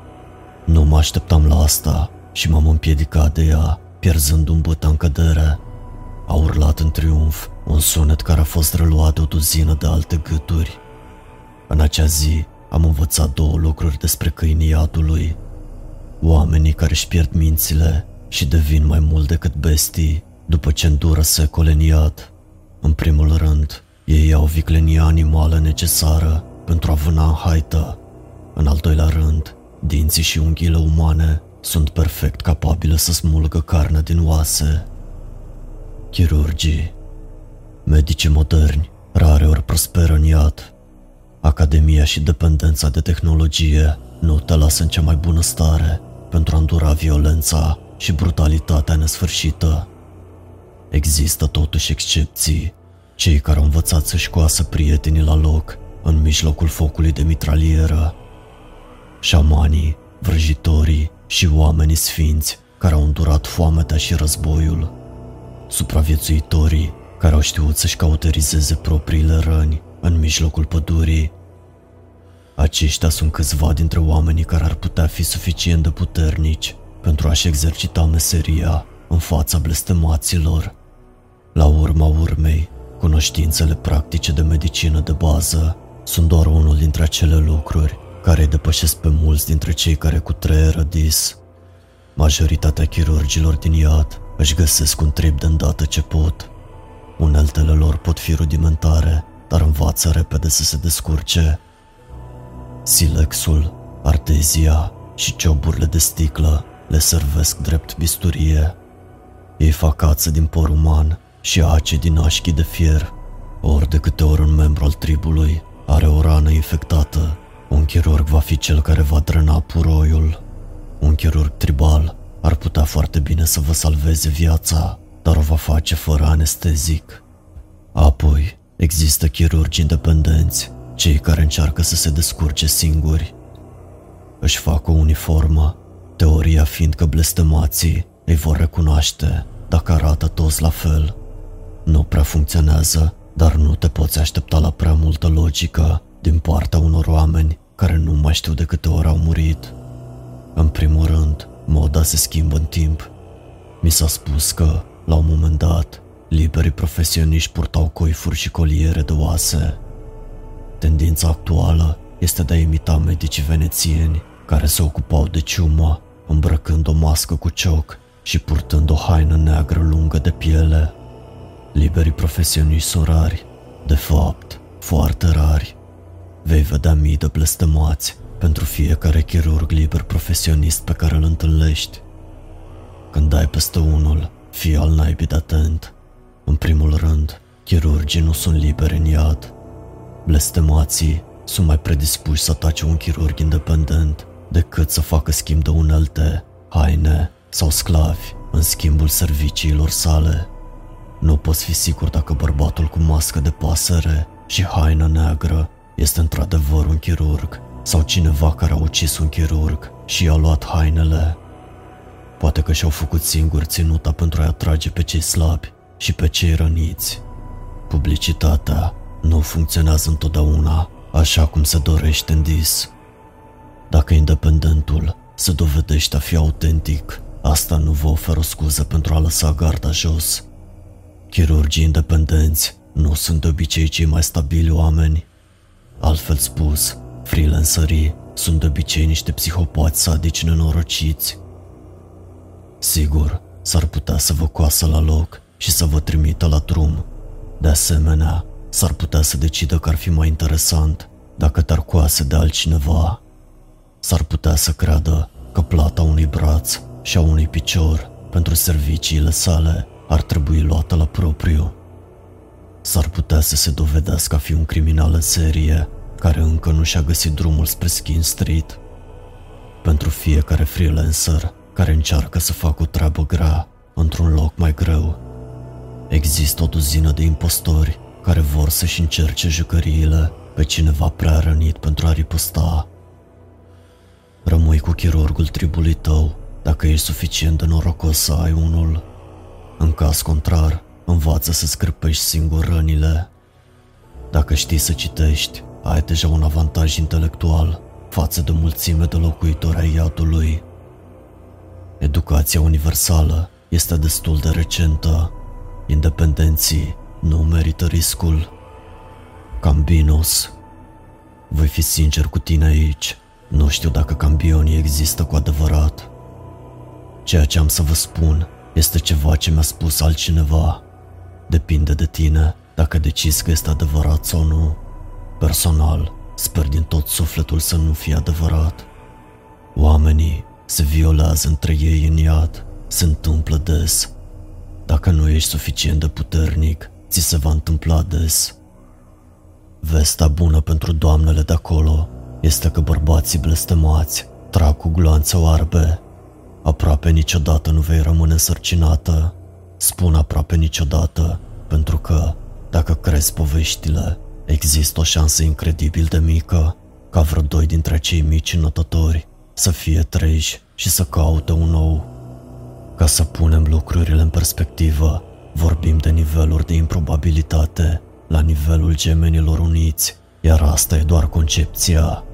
Nu mă așteptam la asta și m-am împiedicat de ea, pierzând un băta în cădere. A urlat în triumf, un sunet care a fost reluat de o duzină de alte gâturi. În acea zi am învățat două lucruri despre câinii iadului. Oamenii care își pierd mințile și devin mai mult decât bestii după ce îndură secole în iad. În primul rând, ei au viclenia animală necesară pentru a vâna în haită. În al doilea rând, dinții și unghiile umane sunt perfect capabile să smulgă carne din oase. Chirurgii Medicii moderni rare ori prosperă în iad. Academia și dependența de tehnologie nu te lasă în cea mai bună stare pentru a îndura violența și brutalitatea nesfârșită. Există totuși excepții, cei care au învățat să-și coasă prietenii la loc în mijlocul focului de mitralieră. Șamanii, vrăjitorii și oamenii sfinți care au îndurat foametea și războiul, supraviețuitorii care au știut să-și cauterizeze propriile răni în mijlocul pădurii. Aceștia sunt câțiva dintre oamenii care ar putea fi suficient de puternici pentru a-și exercita meseria în fața blestemaților. La urma urmei, cunoștințele practice de medicină de bază sunt doar unul dintre acele lucruri care îi depășesc pe mulți dintre cei care cu trăieră dis. Majoritatea chirurgilor din iad își găsesc un trip de îndată ce pot. Uneltele lor pot fi rudimentare, dar învață repede să se descurce. Silexul, artezia și cioburile de sticlă le servesc drept bisturie. Ei fac ață din por uman și ace din așchi de fier. Ori de câte ori un membru al tribului are o rană infectată, un chirurg va fi cel care va drena puroiul. Un chirurg tribal ar putea foarte bine să vă salveze viața, dar o va face fără anestezic. Apoi, există chirurgi independenți, cei care încearcă să se descurce singuri. Își fac o uniformă, teoria fiind că blestemații îi vor recunoaște dacă arată toți la fel. Nu prea funcționează, dar nu te poți aștepta la prea multă logică din partea unor oameni care nu mai știu de câte ori au murit. În primul rând, moda se schimbă în timp. Mi s-a spus că, la un moment dat, liberii profesioniști purtau coifuri și coliere de oase. Tendința actuală este de a imita medicii venețieni care se ocupau de ciumă, îmbrăcând o mască cu cioc și purtând o haină neagră lungă de piele. Liberii profesioniști sunt rari, de fapt, foarte rari. Vei vedea mii de blestemați pentru fiecare chirurg liber profesionist pe care îl întâlnești. Când dai peste unul, fii al naibii de atent. În primul rând, chirurgii nu sunt liberi în iad. Blestemații sunt mai predispuși să atace un chirurg independent decât să facă schimb de unelte, haine sau sclavi în schimbul serviciilor sale. Nu poți fi sigur dacă bărbatul cu mască de pasăre și haină neagră este într-adevăr un chirurg sau cineva care a ucis un chirurg și i-a luat hainele. Poate că și-au făcut singuri ținuta pentru a-i atrage pe cei slabi și pe cei răniți. Publicitatea nu funcționează întotdeauna așa cum se dorește în dis. Dacă independentul se dovedește a fi autentic, asta nu vă oferă o scuză pentru a lăsa garda jos. Chirurgii independenți nu sunt de obicei cei mai stabili oameni. Altfel spus, freelancerii sunt de obicei niște psihopați sadici nenorociți. Sigur, s-ar putea să vă coasă la loc și să vă trimită la drum. De asemenea, s-ar putea să decidă că ar fi mai interesant dacă te-ar coase de altcineva. S-ar putea să creadă că plata unui braț și a unui picior pentru serviciile sale ar trebui luată la propriu. S-ar putea să se dovedească a fi un criminal în serie care încă nu și-a găsit drumul spre Skin Street. Pentru fiecare freelancer care încearcă să facă o treabă grea într-un loc mai greu, există o duzină de impostori care vor să-și încerce jucăriile pe cineva prea rănit pentru a riposta. Rămâi cu chirurgul tribului tău dacă ești suficient de norocos să ai unul. În caz contrar, învață să scârpești singur rănile. Dacă știi să citești, ai deja un avantaj intelectual față de mulțime de locuitori ai iadului. Educația universală este destul de recentă. Independenții nu merită riscul. Cambinos Voi fi sincer cu tine aici. Nu știu dacă cambionii există cu adevărat. Ceea ce am să vă spun este ceva ce mi-a spus altcineva. Depinde de tine dacă decizi că este adevărat sau nu. Personal, sper din tot sufletul să nu fie adevărat. Oamenii se violează între ei în iad, se întâmplă des. Dacă nu ești suficient de puternic, ți se va întâmpla des. Vestea bună pentru doamnele de acolo este că bărbații blestemați trag cu gloanțe oarbe. Aproape niciodată nu vei rămâne însărcinată. Spun aproape niciodată, pentru că, dacă crezi poveștile, există o șansă incredibil de mică ca vreo doi dintre cei mici notători să fie treji și să caute un nou. Ca să punem lucrurile în perspectivă, vorbim de niveluri de improbabilitate la nivelul gemenilor uniți, iar asta e doar concepția.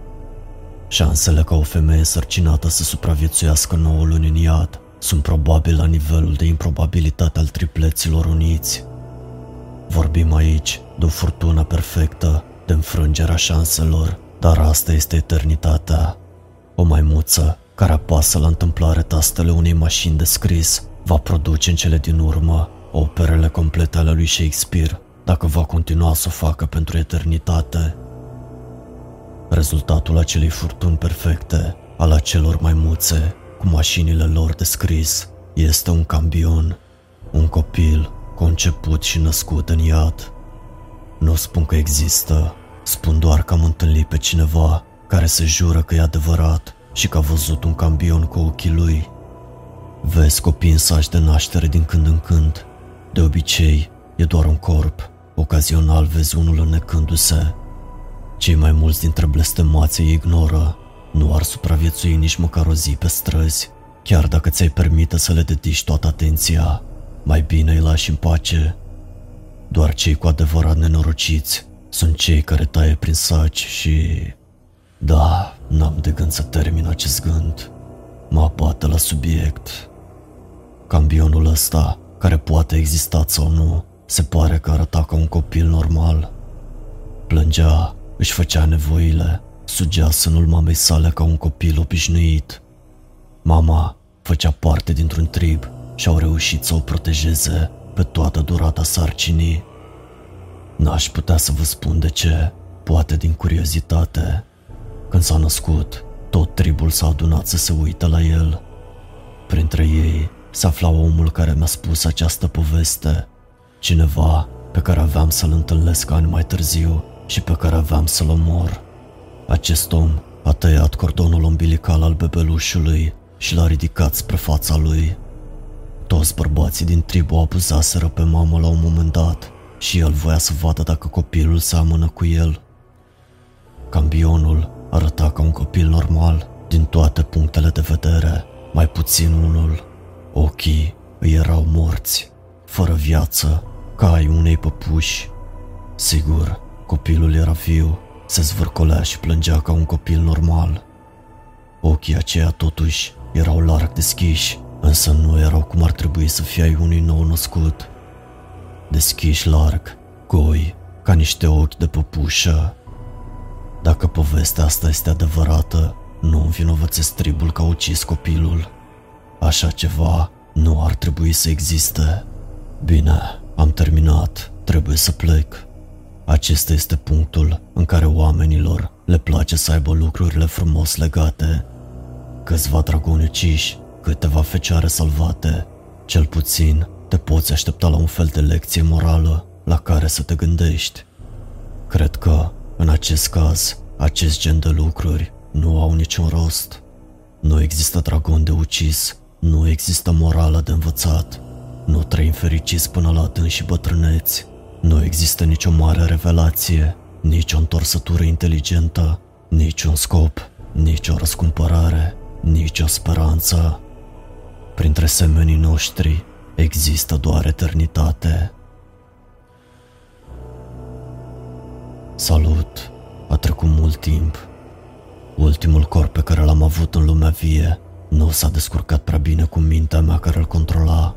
Șansele ca o femeie sărcinată să supraviețuiască 9 luni în iad sunt probabil la nivelul de improbabilitate al tripleților uniți. Vorbim aici de o furtună perfectă, de înfrângerea șanselor, dar asta este eternitatea. O maimuță care apasă la întâmplare tastele unei mașini de scris va produce în cele din urmă operele complete ale lui Shakespeare dacă va continua să o facă pentru eternitate. Rezultatul acelei furtuni perfecte al acelor maimuțe cu mașinile lor de scris este un cambion, un copil conceput și născut în iad. Nu spun că există, spun doar că am întâlnit pe cineva care se jură că e adevărat și că a văzut un cambion cu ochii lui. Vezi copii în saci de naștere din când în când. De obicei, e doar un corp. Ocazional vezi unul înnecându-se. Cei mai mulți dintre blestemații îi ignoră. Nu ar supraviețui nici măcar o zi pe străzi, chiar dacă ți-ai permite să le dedici toată atenția. Mai bine îi lași în pace. Doar cei cu adevărat nenorociți sunt cei care taie prin saci și... Da, n-am de gând să termin acest gând. Mă apată la subiect. Campionul ăsta, care poate exista sau nu, se pare că arăta ca un copil normal. Plângea, își făcea nevoile, sugea sânul mamei sale ca un copil obișnuit. Mama făcea parte dintr-un trib și au reușit să o protejeze pe toată durata sarcinii. N-aș putea să vă spun de ce, poate din curiozitate. Când s-a născut, tot tribul s-a adunat să se uită la el. Printre ei se afla omul care mi-a spus această poveste, cineva pe care aveam să-l întâlnesc ani mai târziu și pe care aveam să-l omor. Acest om a tăiat cordonul umbilical al bebelușului și l-a ridicat spre fața lui. Toți bărbații din tribu abuzaseră pe mamă la un moment dat și el voia să vadă dacă copilul seamănă cu el. Campionul arăta ca un copil normal din toate punctele de vedere, mai puțin unul. Ochii îi erau morți, fără viață, ca ai unei păpuși. Sigur, copilul era viu, se zvârcolea și plângea ca un copil normal. Ochii aceia totuși erau larg deschiși, însă nu erau cum ar trebui să fie ai unui nou născut. Deschiși larg, goi, ca niște ochi de păpușă. Dacă povestea asta este adevărată, nu învinovățesc tribul că a ucis copilul. Așa ceva nu ar trebui să existe. Bine, am terminat, trebuie să plec. Acesta este punctul în care oamenilor le place să aibă lucrurile frumos legate. Câțiva dragoni uciși, câteva fecioare salvate, cel puțin te poți aștepta la un fel de lecție morală la care să te gândești. Cred că, în acest caz, acest gen de lucruri nu au niciun rost. Nu există dragon de ucis, nu există morală de învățat, nu trăim fericiți până la adânc și bătrâneți, nu există nicio mare revelație, nici o întorsătură inteligentă, niciun scop, nicio răscumpărare, nicio speranță. Printre semenii noștri există doar eternitate. Salut! A trecut mult timp. Ultimul corp pe care l-am avut în lumea vie nu s-a descurcat prea bine cu mintea mea care îl controla.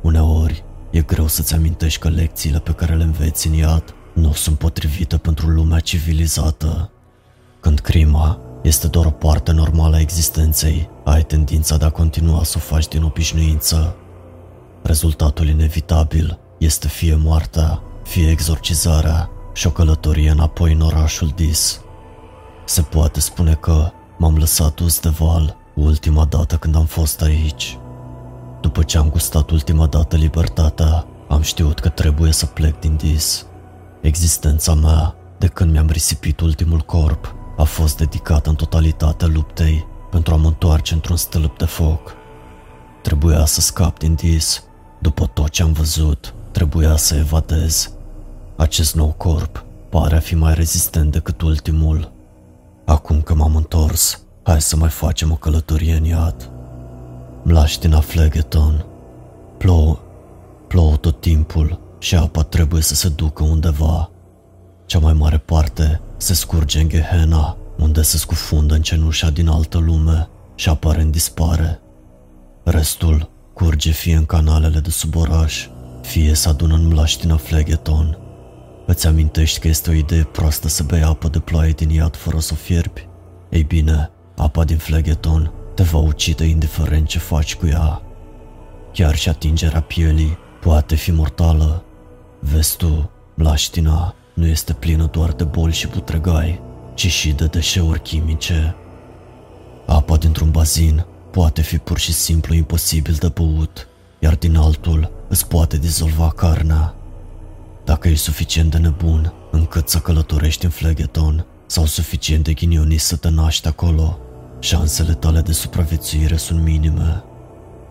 Uneori, e greu să-ți amintești că lecțiile pe care le înveți în iad nu sunt potrivite pentru lumea civilizată. Când crima este doar o parte normală a existenței, ai tendința de a continua să o faci din obișnuință. Rezultatul inevitabil este fie moartea, fie exorcizarea și o călătorie înapoi în orașul Dis. Se poate spune că m-am lăsat dus de val ultima dată când am fost aici. După ce am gustat ultima dată libertatea, am știut că trebuie să plec din Dis. Existența mea, de când mi-am risipit ultimul corp, a fost dedicată în totalitate luptei pentru a mă întoarce într-un stâlp de foc. Trebuia să scap din Dis. După tot ce am văzut, trebuia să evadez. Acest nou corp pare a fi mai rezistent decât ultimul. Acum că m-am întors, hai să mai facem o călătorie în iad. Mlaștina Flegeton. Plouă, plouă tot timpul și apa trebuie să se ducă undeva. Cea mai mare parte se scurge în Gehenna, unde se scufundă în cenușa din altă lume și în dispare. Restul curge fie în canalele de sub oraș, fie să adună în mlaștina Flegeton. Îți amintești că este o idee proastă să bei apă de ploaie din iad fără să o fierbi? Ei bine, apa din Flegeton te va ucide indiferent ce faci cu ea. Chiar și atingerea pielii poate fi mortală. Vezi tu, mlaștina nu este plină doar de boli și putregai, ci și de deșeuri chimice. Apa dintr-un bazin poate fi pur și simplu imposibil de băut, iar din altul îți poate dizolva carnea. Dacă ești suficient de nebun încât să călătorești în Flegeton sau suficient de ghinionist să te naști acolo, șansele tale de supraviețuire sunt minime.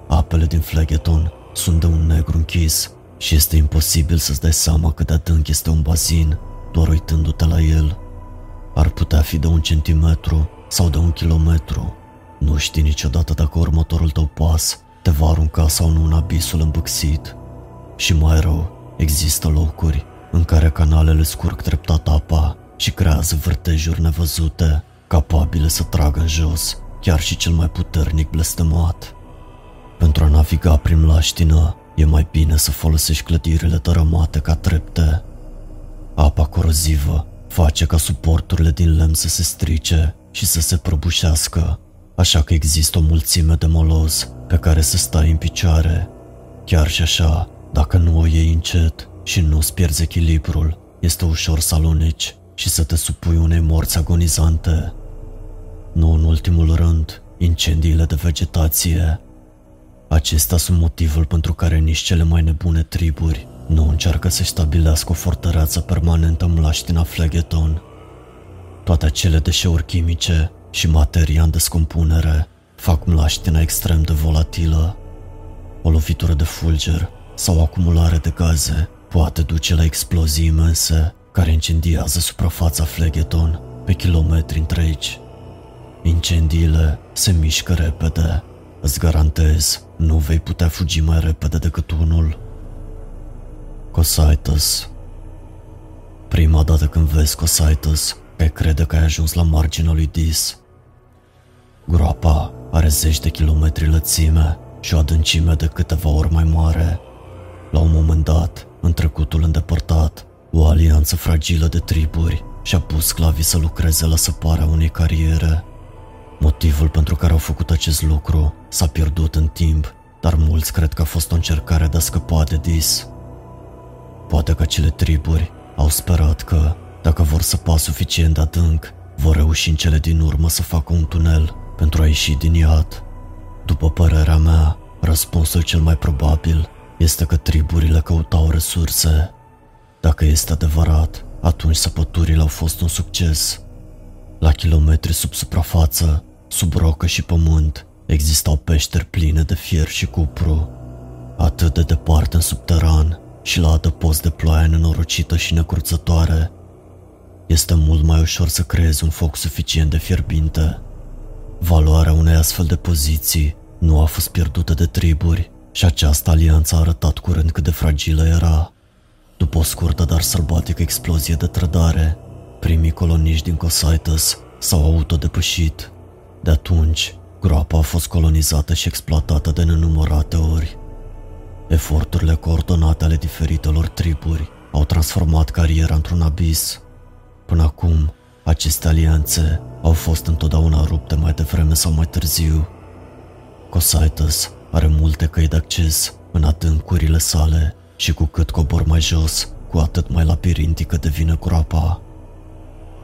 Apele din Flegeton sunt de un negru închis și este imposibil să-ți dai seama cât de adânc este un bazin doar uitându-te la el. Ar putea fi de un centimetru sau de un kilometru. Nu știi niciodată dacă următorul tău pas te va arunca sau nu în abisul îmbâxit. Și mai rău, există locuri în care canalele scurg treptat apa și creează vârtejuri nevăzute, capabile să tragă în jos chiar și cel mai puternic blestemat. Pentru a naviga prin laștină, e mai bine să folosești clădirile tărămate ca trepte. Apa corozivă face ca suporturile din lemn să se strice și să se prăbușească, așa că există o mulțime de moloz pe care să stai în picioare. Chiar și așa, dacă nu o iei încet și nu-ți pierzi echilibrul, este ușor să aluneci și să te supui unei morți agonizante. Nu în ultimul rând, incendiile de vegetație. Acestea sunt motivul pentru care nici cele mai nebune triburi nu încearcă să stabilească o fortăreață permanentă în mlaștina Flegeton. Toate acele deșeuri chimice și materia în descompunere fac mlaștina extrem de volatilă. O lovitură de fulger sau acumulare de gaze poate duce la explozii imense care incendiază suprafața Flegeton pe kilometri întregi. Incendiile se mișcă repede. Îți garantez, nu vei putea fugi mai repede decât unul. Cosaitus Prima dată când vezi Cosaitus, pe crede că ai ajuns la marginea lui Dis. Groapa are zeci de kilometri lățime și o adâncime de câteva ori mai mare. La un moment dat, în trecutul îndepărtat, o alianță fragilă de triburi și-a pus sclavii să lucreze la săparea unei cariere. Motivul pentru care au făcut acest lucru s-a pierdut în timp, dar mulți cred că a fost o încercare de a scăpa de Dis. Poate că acele triburi au sperat că, dacă vor săpa suficient de adânc, vor reuși în cele din urmă să facă un tunel pentru a ieși din iad. După părerea mea, răspunsul cel mai probabil este că triburile căutau resurse. Dacă este adevărat, atunci săpăturile au fost un succes. La kilometri sub suprafață, sub rocă și pământ, existau peșteri pline de fier și cupru. Atât de departe în subteran, și la adăpost de ploaie nenorocită și necurțătoare, este mult mai ușor să creezi un foc suficient de fierbinte. Valoarea unei astfel de poziții nu a fost pierdută de triburi și această alianță a arătat curând cât de fragilă era. După o scurtă, dar sălbatică explozie de trădare, primii coloniști din Cosaitus s-au autodepășit. De atunci, groapa a fost colonizată și exploatată de nenumărate ori. Eforturile coordonate ale diferitelor triburi au transformat cariera într-un abis. Până acum, aceste alianțe au fost întotdeauna rupte mai devreme sau mai târziu. Cosaitus are multe căi de acces în adâncurile sale și cu cât cobor mai jos, cu atât mai labirintică devine groapa.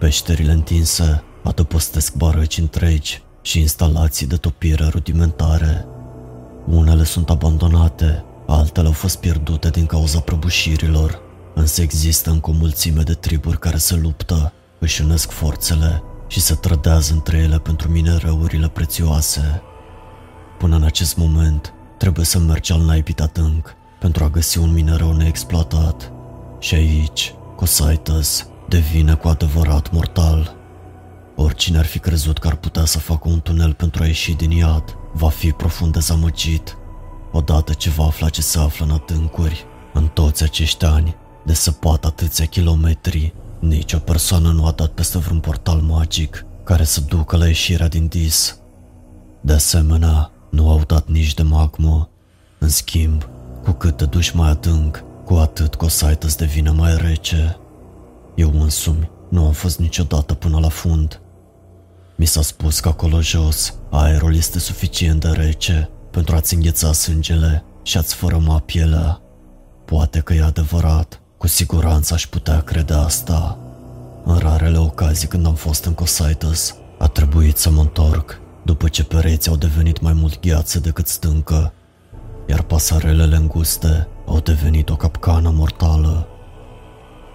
Peșterile întinse adăpostesc barăci întregi și instalații de topire rudimentare. Unele sunt abandonate Altele au fost pierdute din cauza prăbușirilor, însă există încă o mulțime de triburi care se luptă, își unesc forțele și se trădează între ele pentru minereurile prețioase. Până în acest moment, trebuie să mergi al naipit adânc pentru a găsi un minereu neexploatat. Și aici, Cosaitus devine cu adevărat mortal. Oricine ar fi crezut că ar putea să facă un tunel pentru a ieși din iad, va fi profund dezamăgit. Odată ce va afla ce se află în adâncuri, în toți acești ani, de săpat atâția kilometri, nicio persoană nu a dat peste vreun portal magic care să ducă la ieșirea din dis. De asemenea, nu au dat nici de magmă. În schimb, cu cât te duci mai adânc, cu atât Cosite îți devine mai rece. Eu însumi nu am fost niciodată până la fund. Mi s-a spus că acolo jos aerul este suficient de rece pentru a-ți îngheța sângele și a-ți fărăma pielea. Poate că e adevărat, cu siguranță aș putea crede asta. În rarele ocazii când am fost în Cosaitas, a trebuit să mă întorc după ce pereții au devenit mai mult gheață decât stâncă, iar pasarelele înguste au devenit o capcană mortală.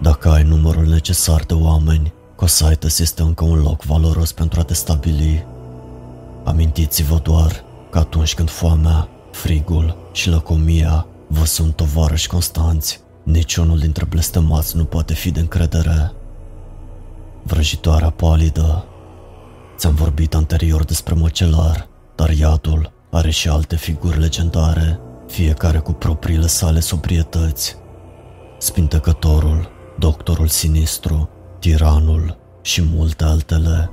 Dacă ai numărul necesar de oameni, Cosaitas este încă un loc valoros pentru a te stabili. Amintiți-vă doar că atunci când foamea, frigul și lăcomia vă sunt tovarăși constanți, niciunul dintre blestemați nu poate fi de încredere. Vrăjitoarea palidă Ți-am vorbit anterior despre măcelar, dar iadul are și alte figuri legendare, fiecare cu propriile sale sobrietăți. Spintecătorul, doctorul sinistru, tiranul și multe altele.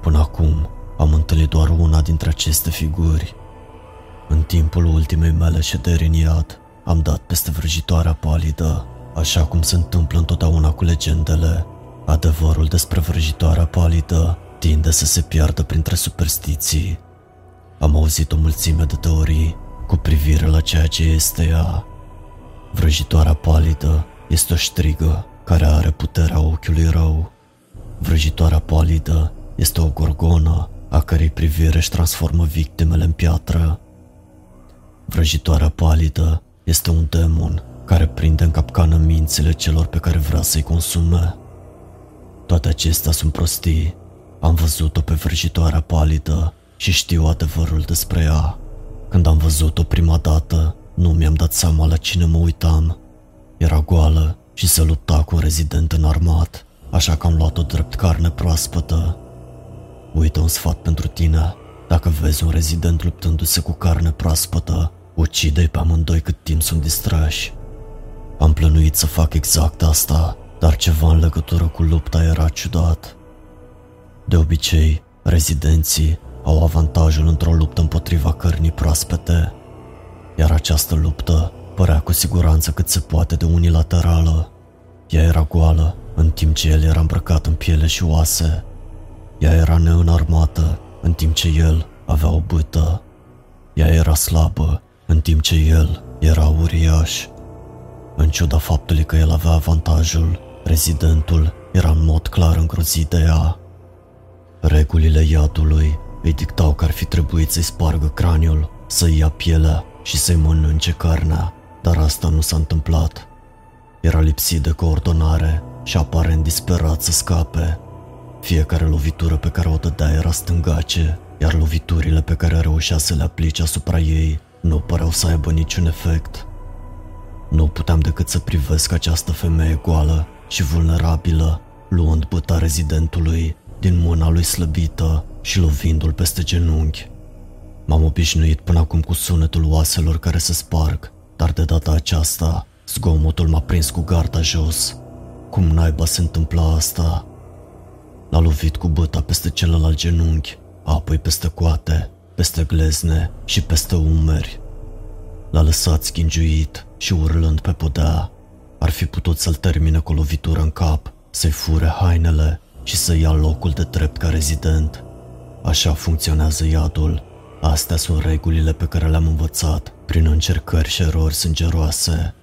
Până acum am întâlnit doar una dintre aceste figuri. În timpul ultimei mele șederi în iad, am dat peste vrăjitoarea palidă, așa cum se întâmplă întotdeauna cu legendele. Adevărul despre vrăjitoarea palidă tinde să se piardă printre superstiții. Am auzit o mulțime de teorii cu privire la ceea ce este ea. Vrăjitoarea palidă este o strigă care are puterea ochiului rău. Vrăjitoarea palidă este o gorgonă a cărei privire își transformă victimele în piatră. Vrăjitoarea palidă este un demon care prinde în capcană mințile celor pe care vrea să-i consume. Toate acestea sunt prostii. Am văzut-o pe vrăjitoarea palidă și știu adevărul despre ea. Când am văzut-o prima dată, nu mi-am dat seama la cine mă uitam. Era goală și se lupta cu un rezident înarmat, așa că am luat-o drept carne proaspătă. Uită un sfat pentru tine. Dacă vezi un rezident luptându-se cu carne proaspătă, ucide-i pe amândoi cât timp sunt distrași. Am plănuit să fac exact asta, dar ceva în legătură cu lupta era ciudat. De obicei, rezidenții au avantajul într-o luptă împotriva cărnii proaspete, iar această luptă părea cu siguranță cât se poate de unilaterală. Ea era goală, în timp ce el era îmbrăcat în piele și oase. Ea era neînarmată, în timp ce el avea o bâtă. Ea era slabă, în timp ce el era uriaș. În ciuda faptului că el avea avantajul, rezidentul era în mod clar îngrozit de ea. Regulile iadului îi dictau că ar fi trebuit să-i spargă craniul, să-i ia pielea și să-i mănânce carnea, dar asta nu s-a întâmplat. Era lipsit de coordonare și aparent disperat să scape. Fiecare lovitură pe care o dădea era stângace, iar loviturile pe care reușea să le aplice asupra ei nu păreau să aibă niciun efect. Nu puteam decât să privesc această femeie goală și vulnerabilă, luând băta rezidentului din mâna lui slăbită și lovindu-l peste genunchi. M-am obișnuit până acum cu sunetul oaselor care se sparg, dar de data aceasta zgomotul m-a prins cu garda jos. Cum naiba se întâmpla asta? L-a lovit cu băta peste celălalt genunchi, apoi peste coate, peste glezne și peste umeri. L-a lăsat schingiuit și urlând pe podea. Ar fi putut să-l termine cu o lovitură în cap, să-i fure hainele și să ia locul de drept ca rezident. Așa funcționează iadul. Astea sunt regulile pe care le-am învățat prin încercări și erori sângeroase.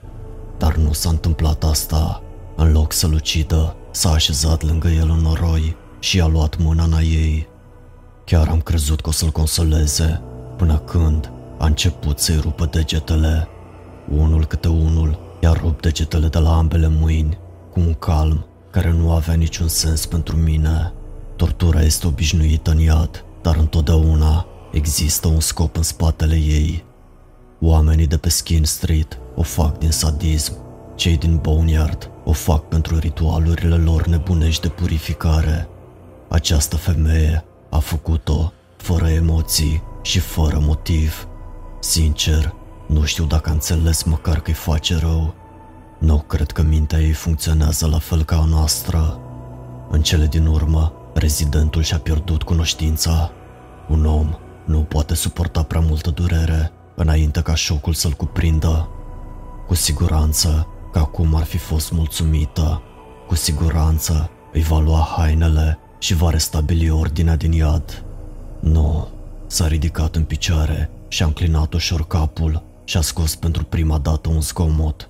Dar nu s-a întâmplat asta. În loc să-l ucidă, s-a așezat lângă el în noroi și a luat mâna în a ei. Chiar am crezut că o să-l consoleze, până când a început să-i rupă degetele. Unul câte unul i-a rupt degetele de la ambele mâini, cu un calm care nu avea niciun sens pentru mine. Tortura este obișnuită în iad, dar întotdeauna există un scop în spatele ei. Oamenii de pe Skin Street o fac din sadism, cei din Boneyard o fac pentru ritualurile lor nebunești de purificare. Această femeie a făcut-o fără emoții și fără motiv. Sincer, nu știu dacă a înțeles măcar că-i face rău. Nu cred că mintea ei funcționează la fel ca a noastră. În cele din urmă, rezidentul și-a pierdut cunoștința. Un om nu poate suporta prea multă durere înainte ca șocul să-l cuprindă. Cu siguranță că acum ar fi fost mulțumită. Cu siguranță îi va lua hainele și va restabili ordinea din iad. Nu, s-a ridicat în picioare și a înclinat ușor capul și a scos pentru prima dată un zgomot.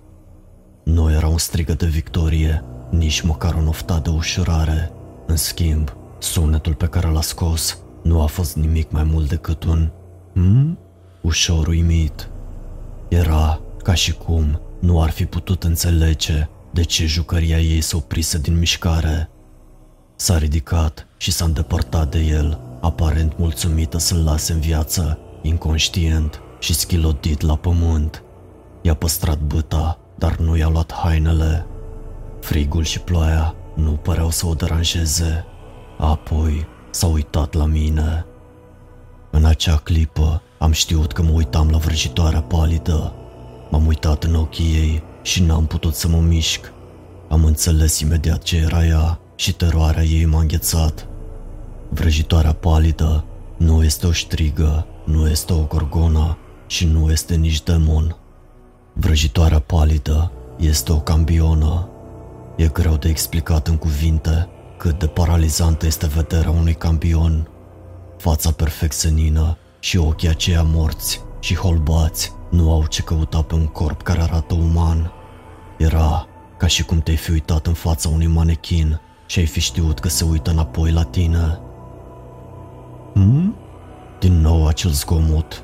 Nu era un strigă de victorie, nici măcar un oftat de ușurare. În schimb, sunetul pe care l-a scos nu a fost nimic mai mult decât un hmm? ușor uimit. Era ca și cum nu ar fi putut înțelege de ce jucăria ei s-a oprise din mișcare. S-a ridicat și s-a îndepărtat de el, aparent mulțumită să-l lase în viață, inconștient și schilodit la pământ. I-a păstrat băta, dar nu i-a luat hainele. Frigul și ploaia nu păreau să o deranjeze. Apoi s-a uitat la mine. În acea clipă am știut că mă uitam la vrăjitoarea palidă. M-am uitat în ochii ei și n-am putut să mă mișc. Am înțeles imediat ce era ea și teroarea ei m-a înghețat. Vrăjitoarea palidă nu este o ștrigă, nu este o gorgonă și nu este nici demon. Vrăjitoarea palidă este o cambionă. E greu de explicat în cuvinte cât de paralizantă este vederea unui cambion. Fața perfect senină și ochii aceia morți și holbați nu au ce căuta pe un corp care arată uman. Era ca și cum te-ai fi uitat în fața unui manechin și ai fi știut că se uită înapoi la tine. Hmm? Din nou acel zgomot.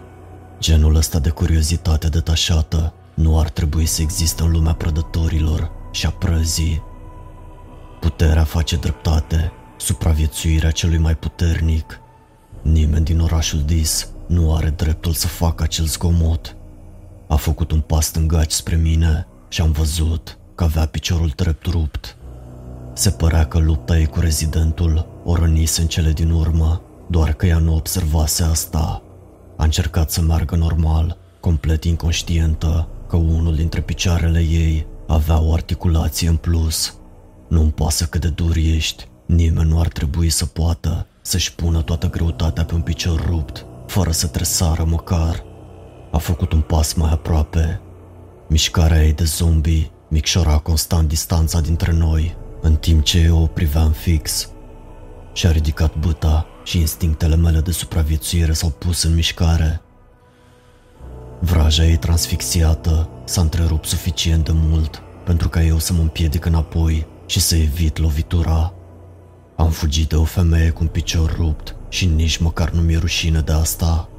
Genul ăsta de curiozitate detașată nu ar trebui să existe în lumea prădătorilor și a prăzii. Puterea face dreptate, supraviețuirea celui mai puternic. Nimeni din orașul Dis nu are dreptul să facă acel zgomot. A făcut un pas stângaci spre mine și am văzut că avea piciorul drept rupt. Se părea că lupta ei cu rezidentul o rănise în cele din urmă, doar că ea nu observase asta. A încercat să meargă normal, complet inconștientă că unul dintre picioarele ei avea o articulație în plus. Nu-mi pasă cât de dur ești, nimeni nu ar trebui să poată să-și pună toată greutatea pe un picior rupt, fără să tresară măcar. A făcut un pas mai aproape. Mișcarea ei de zombie micșora constant distanța dintre noi, în timp ce eu o priveam fix. Și-a ridicat băta și instinctele mele de supraviețuire s-au pus în mișcare. Vraja ei transfixiată s-a întrerupt suficient de mult pentru ca eu să mă împiedic înapoi și să evit lovitura. Am fugit de o femeie cu un picior rupt și nici măcar nu mi-e rușine de asta.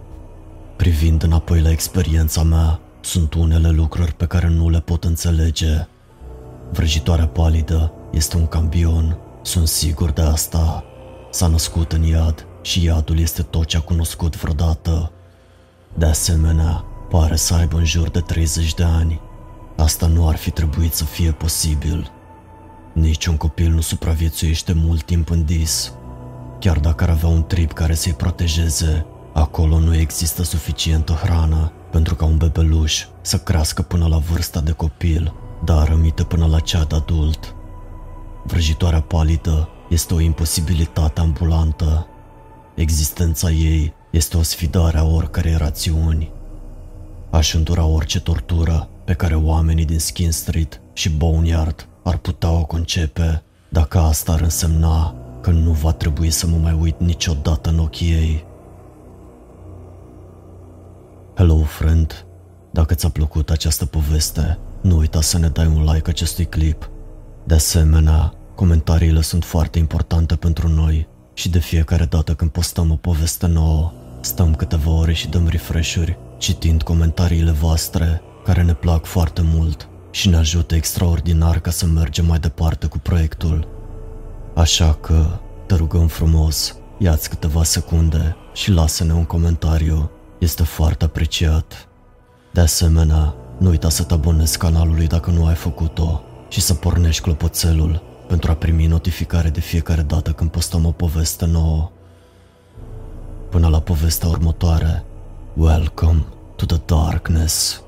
Privind înapoi la experiența mea, sunt unele lucruri pe care nu le pot înțelege. Vrăjitoarea palidă este un cambion, sunt sigur de asta. S-a născut în iad și iadul este tot ce a cunoscut vreodată. De asemenea, pare să aibă în jur de 30 de ani. Asta nu ar fi trebuit să fie posibil. Niciun copil nu supraviețuiește mult timp în dis. Chiar dacă ar avea un trip care să-i protejeze, acolo nu există suficientă hrană pentru ca un bebeluș să crească până la vârsta de copil, dar rămite până la cea de adult. Vrăjitoarea palidă este o imposibilitate ambulantă. Existența ei este o sfidare a oricărei rațiuni. Aș îndura orice tortură pe care oamenii din Skin Street și Boneyard ar putea o concepe dacă asta ar însemna că nu va trebui să mă mai uit niciodată în ochii ei. Hello, friend! Dacă ți-a plăcut această poveste, nu uita să ne dai un like acestui clip. De asemenea, comentariile sunt foarte importante pentru noi și de fiecare dată când postăm o poveste nouă, stăm câteva ore și dăm refresh-uri, citind comentariile voastre, care ne plac foarte mult și ne ajută extraordinar ca să mergem mai departe cu proiectul. Așa că, te rugăm frumos, ia-ți câteva secunde și lasă-ne un comentariu, este foarte apreciat. De asemenea, nu uita să te abonezi canalului dacă nu ai făcut-o și să pornești clopoțelul pentru a primi notificare de fiecare dată când postăm o poveste nouă. Până la povestea următoare, welcome to the darkness.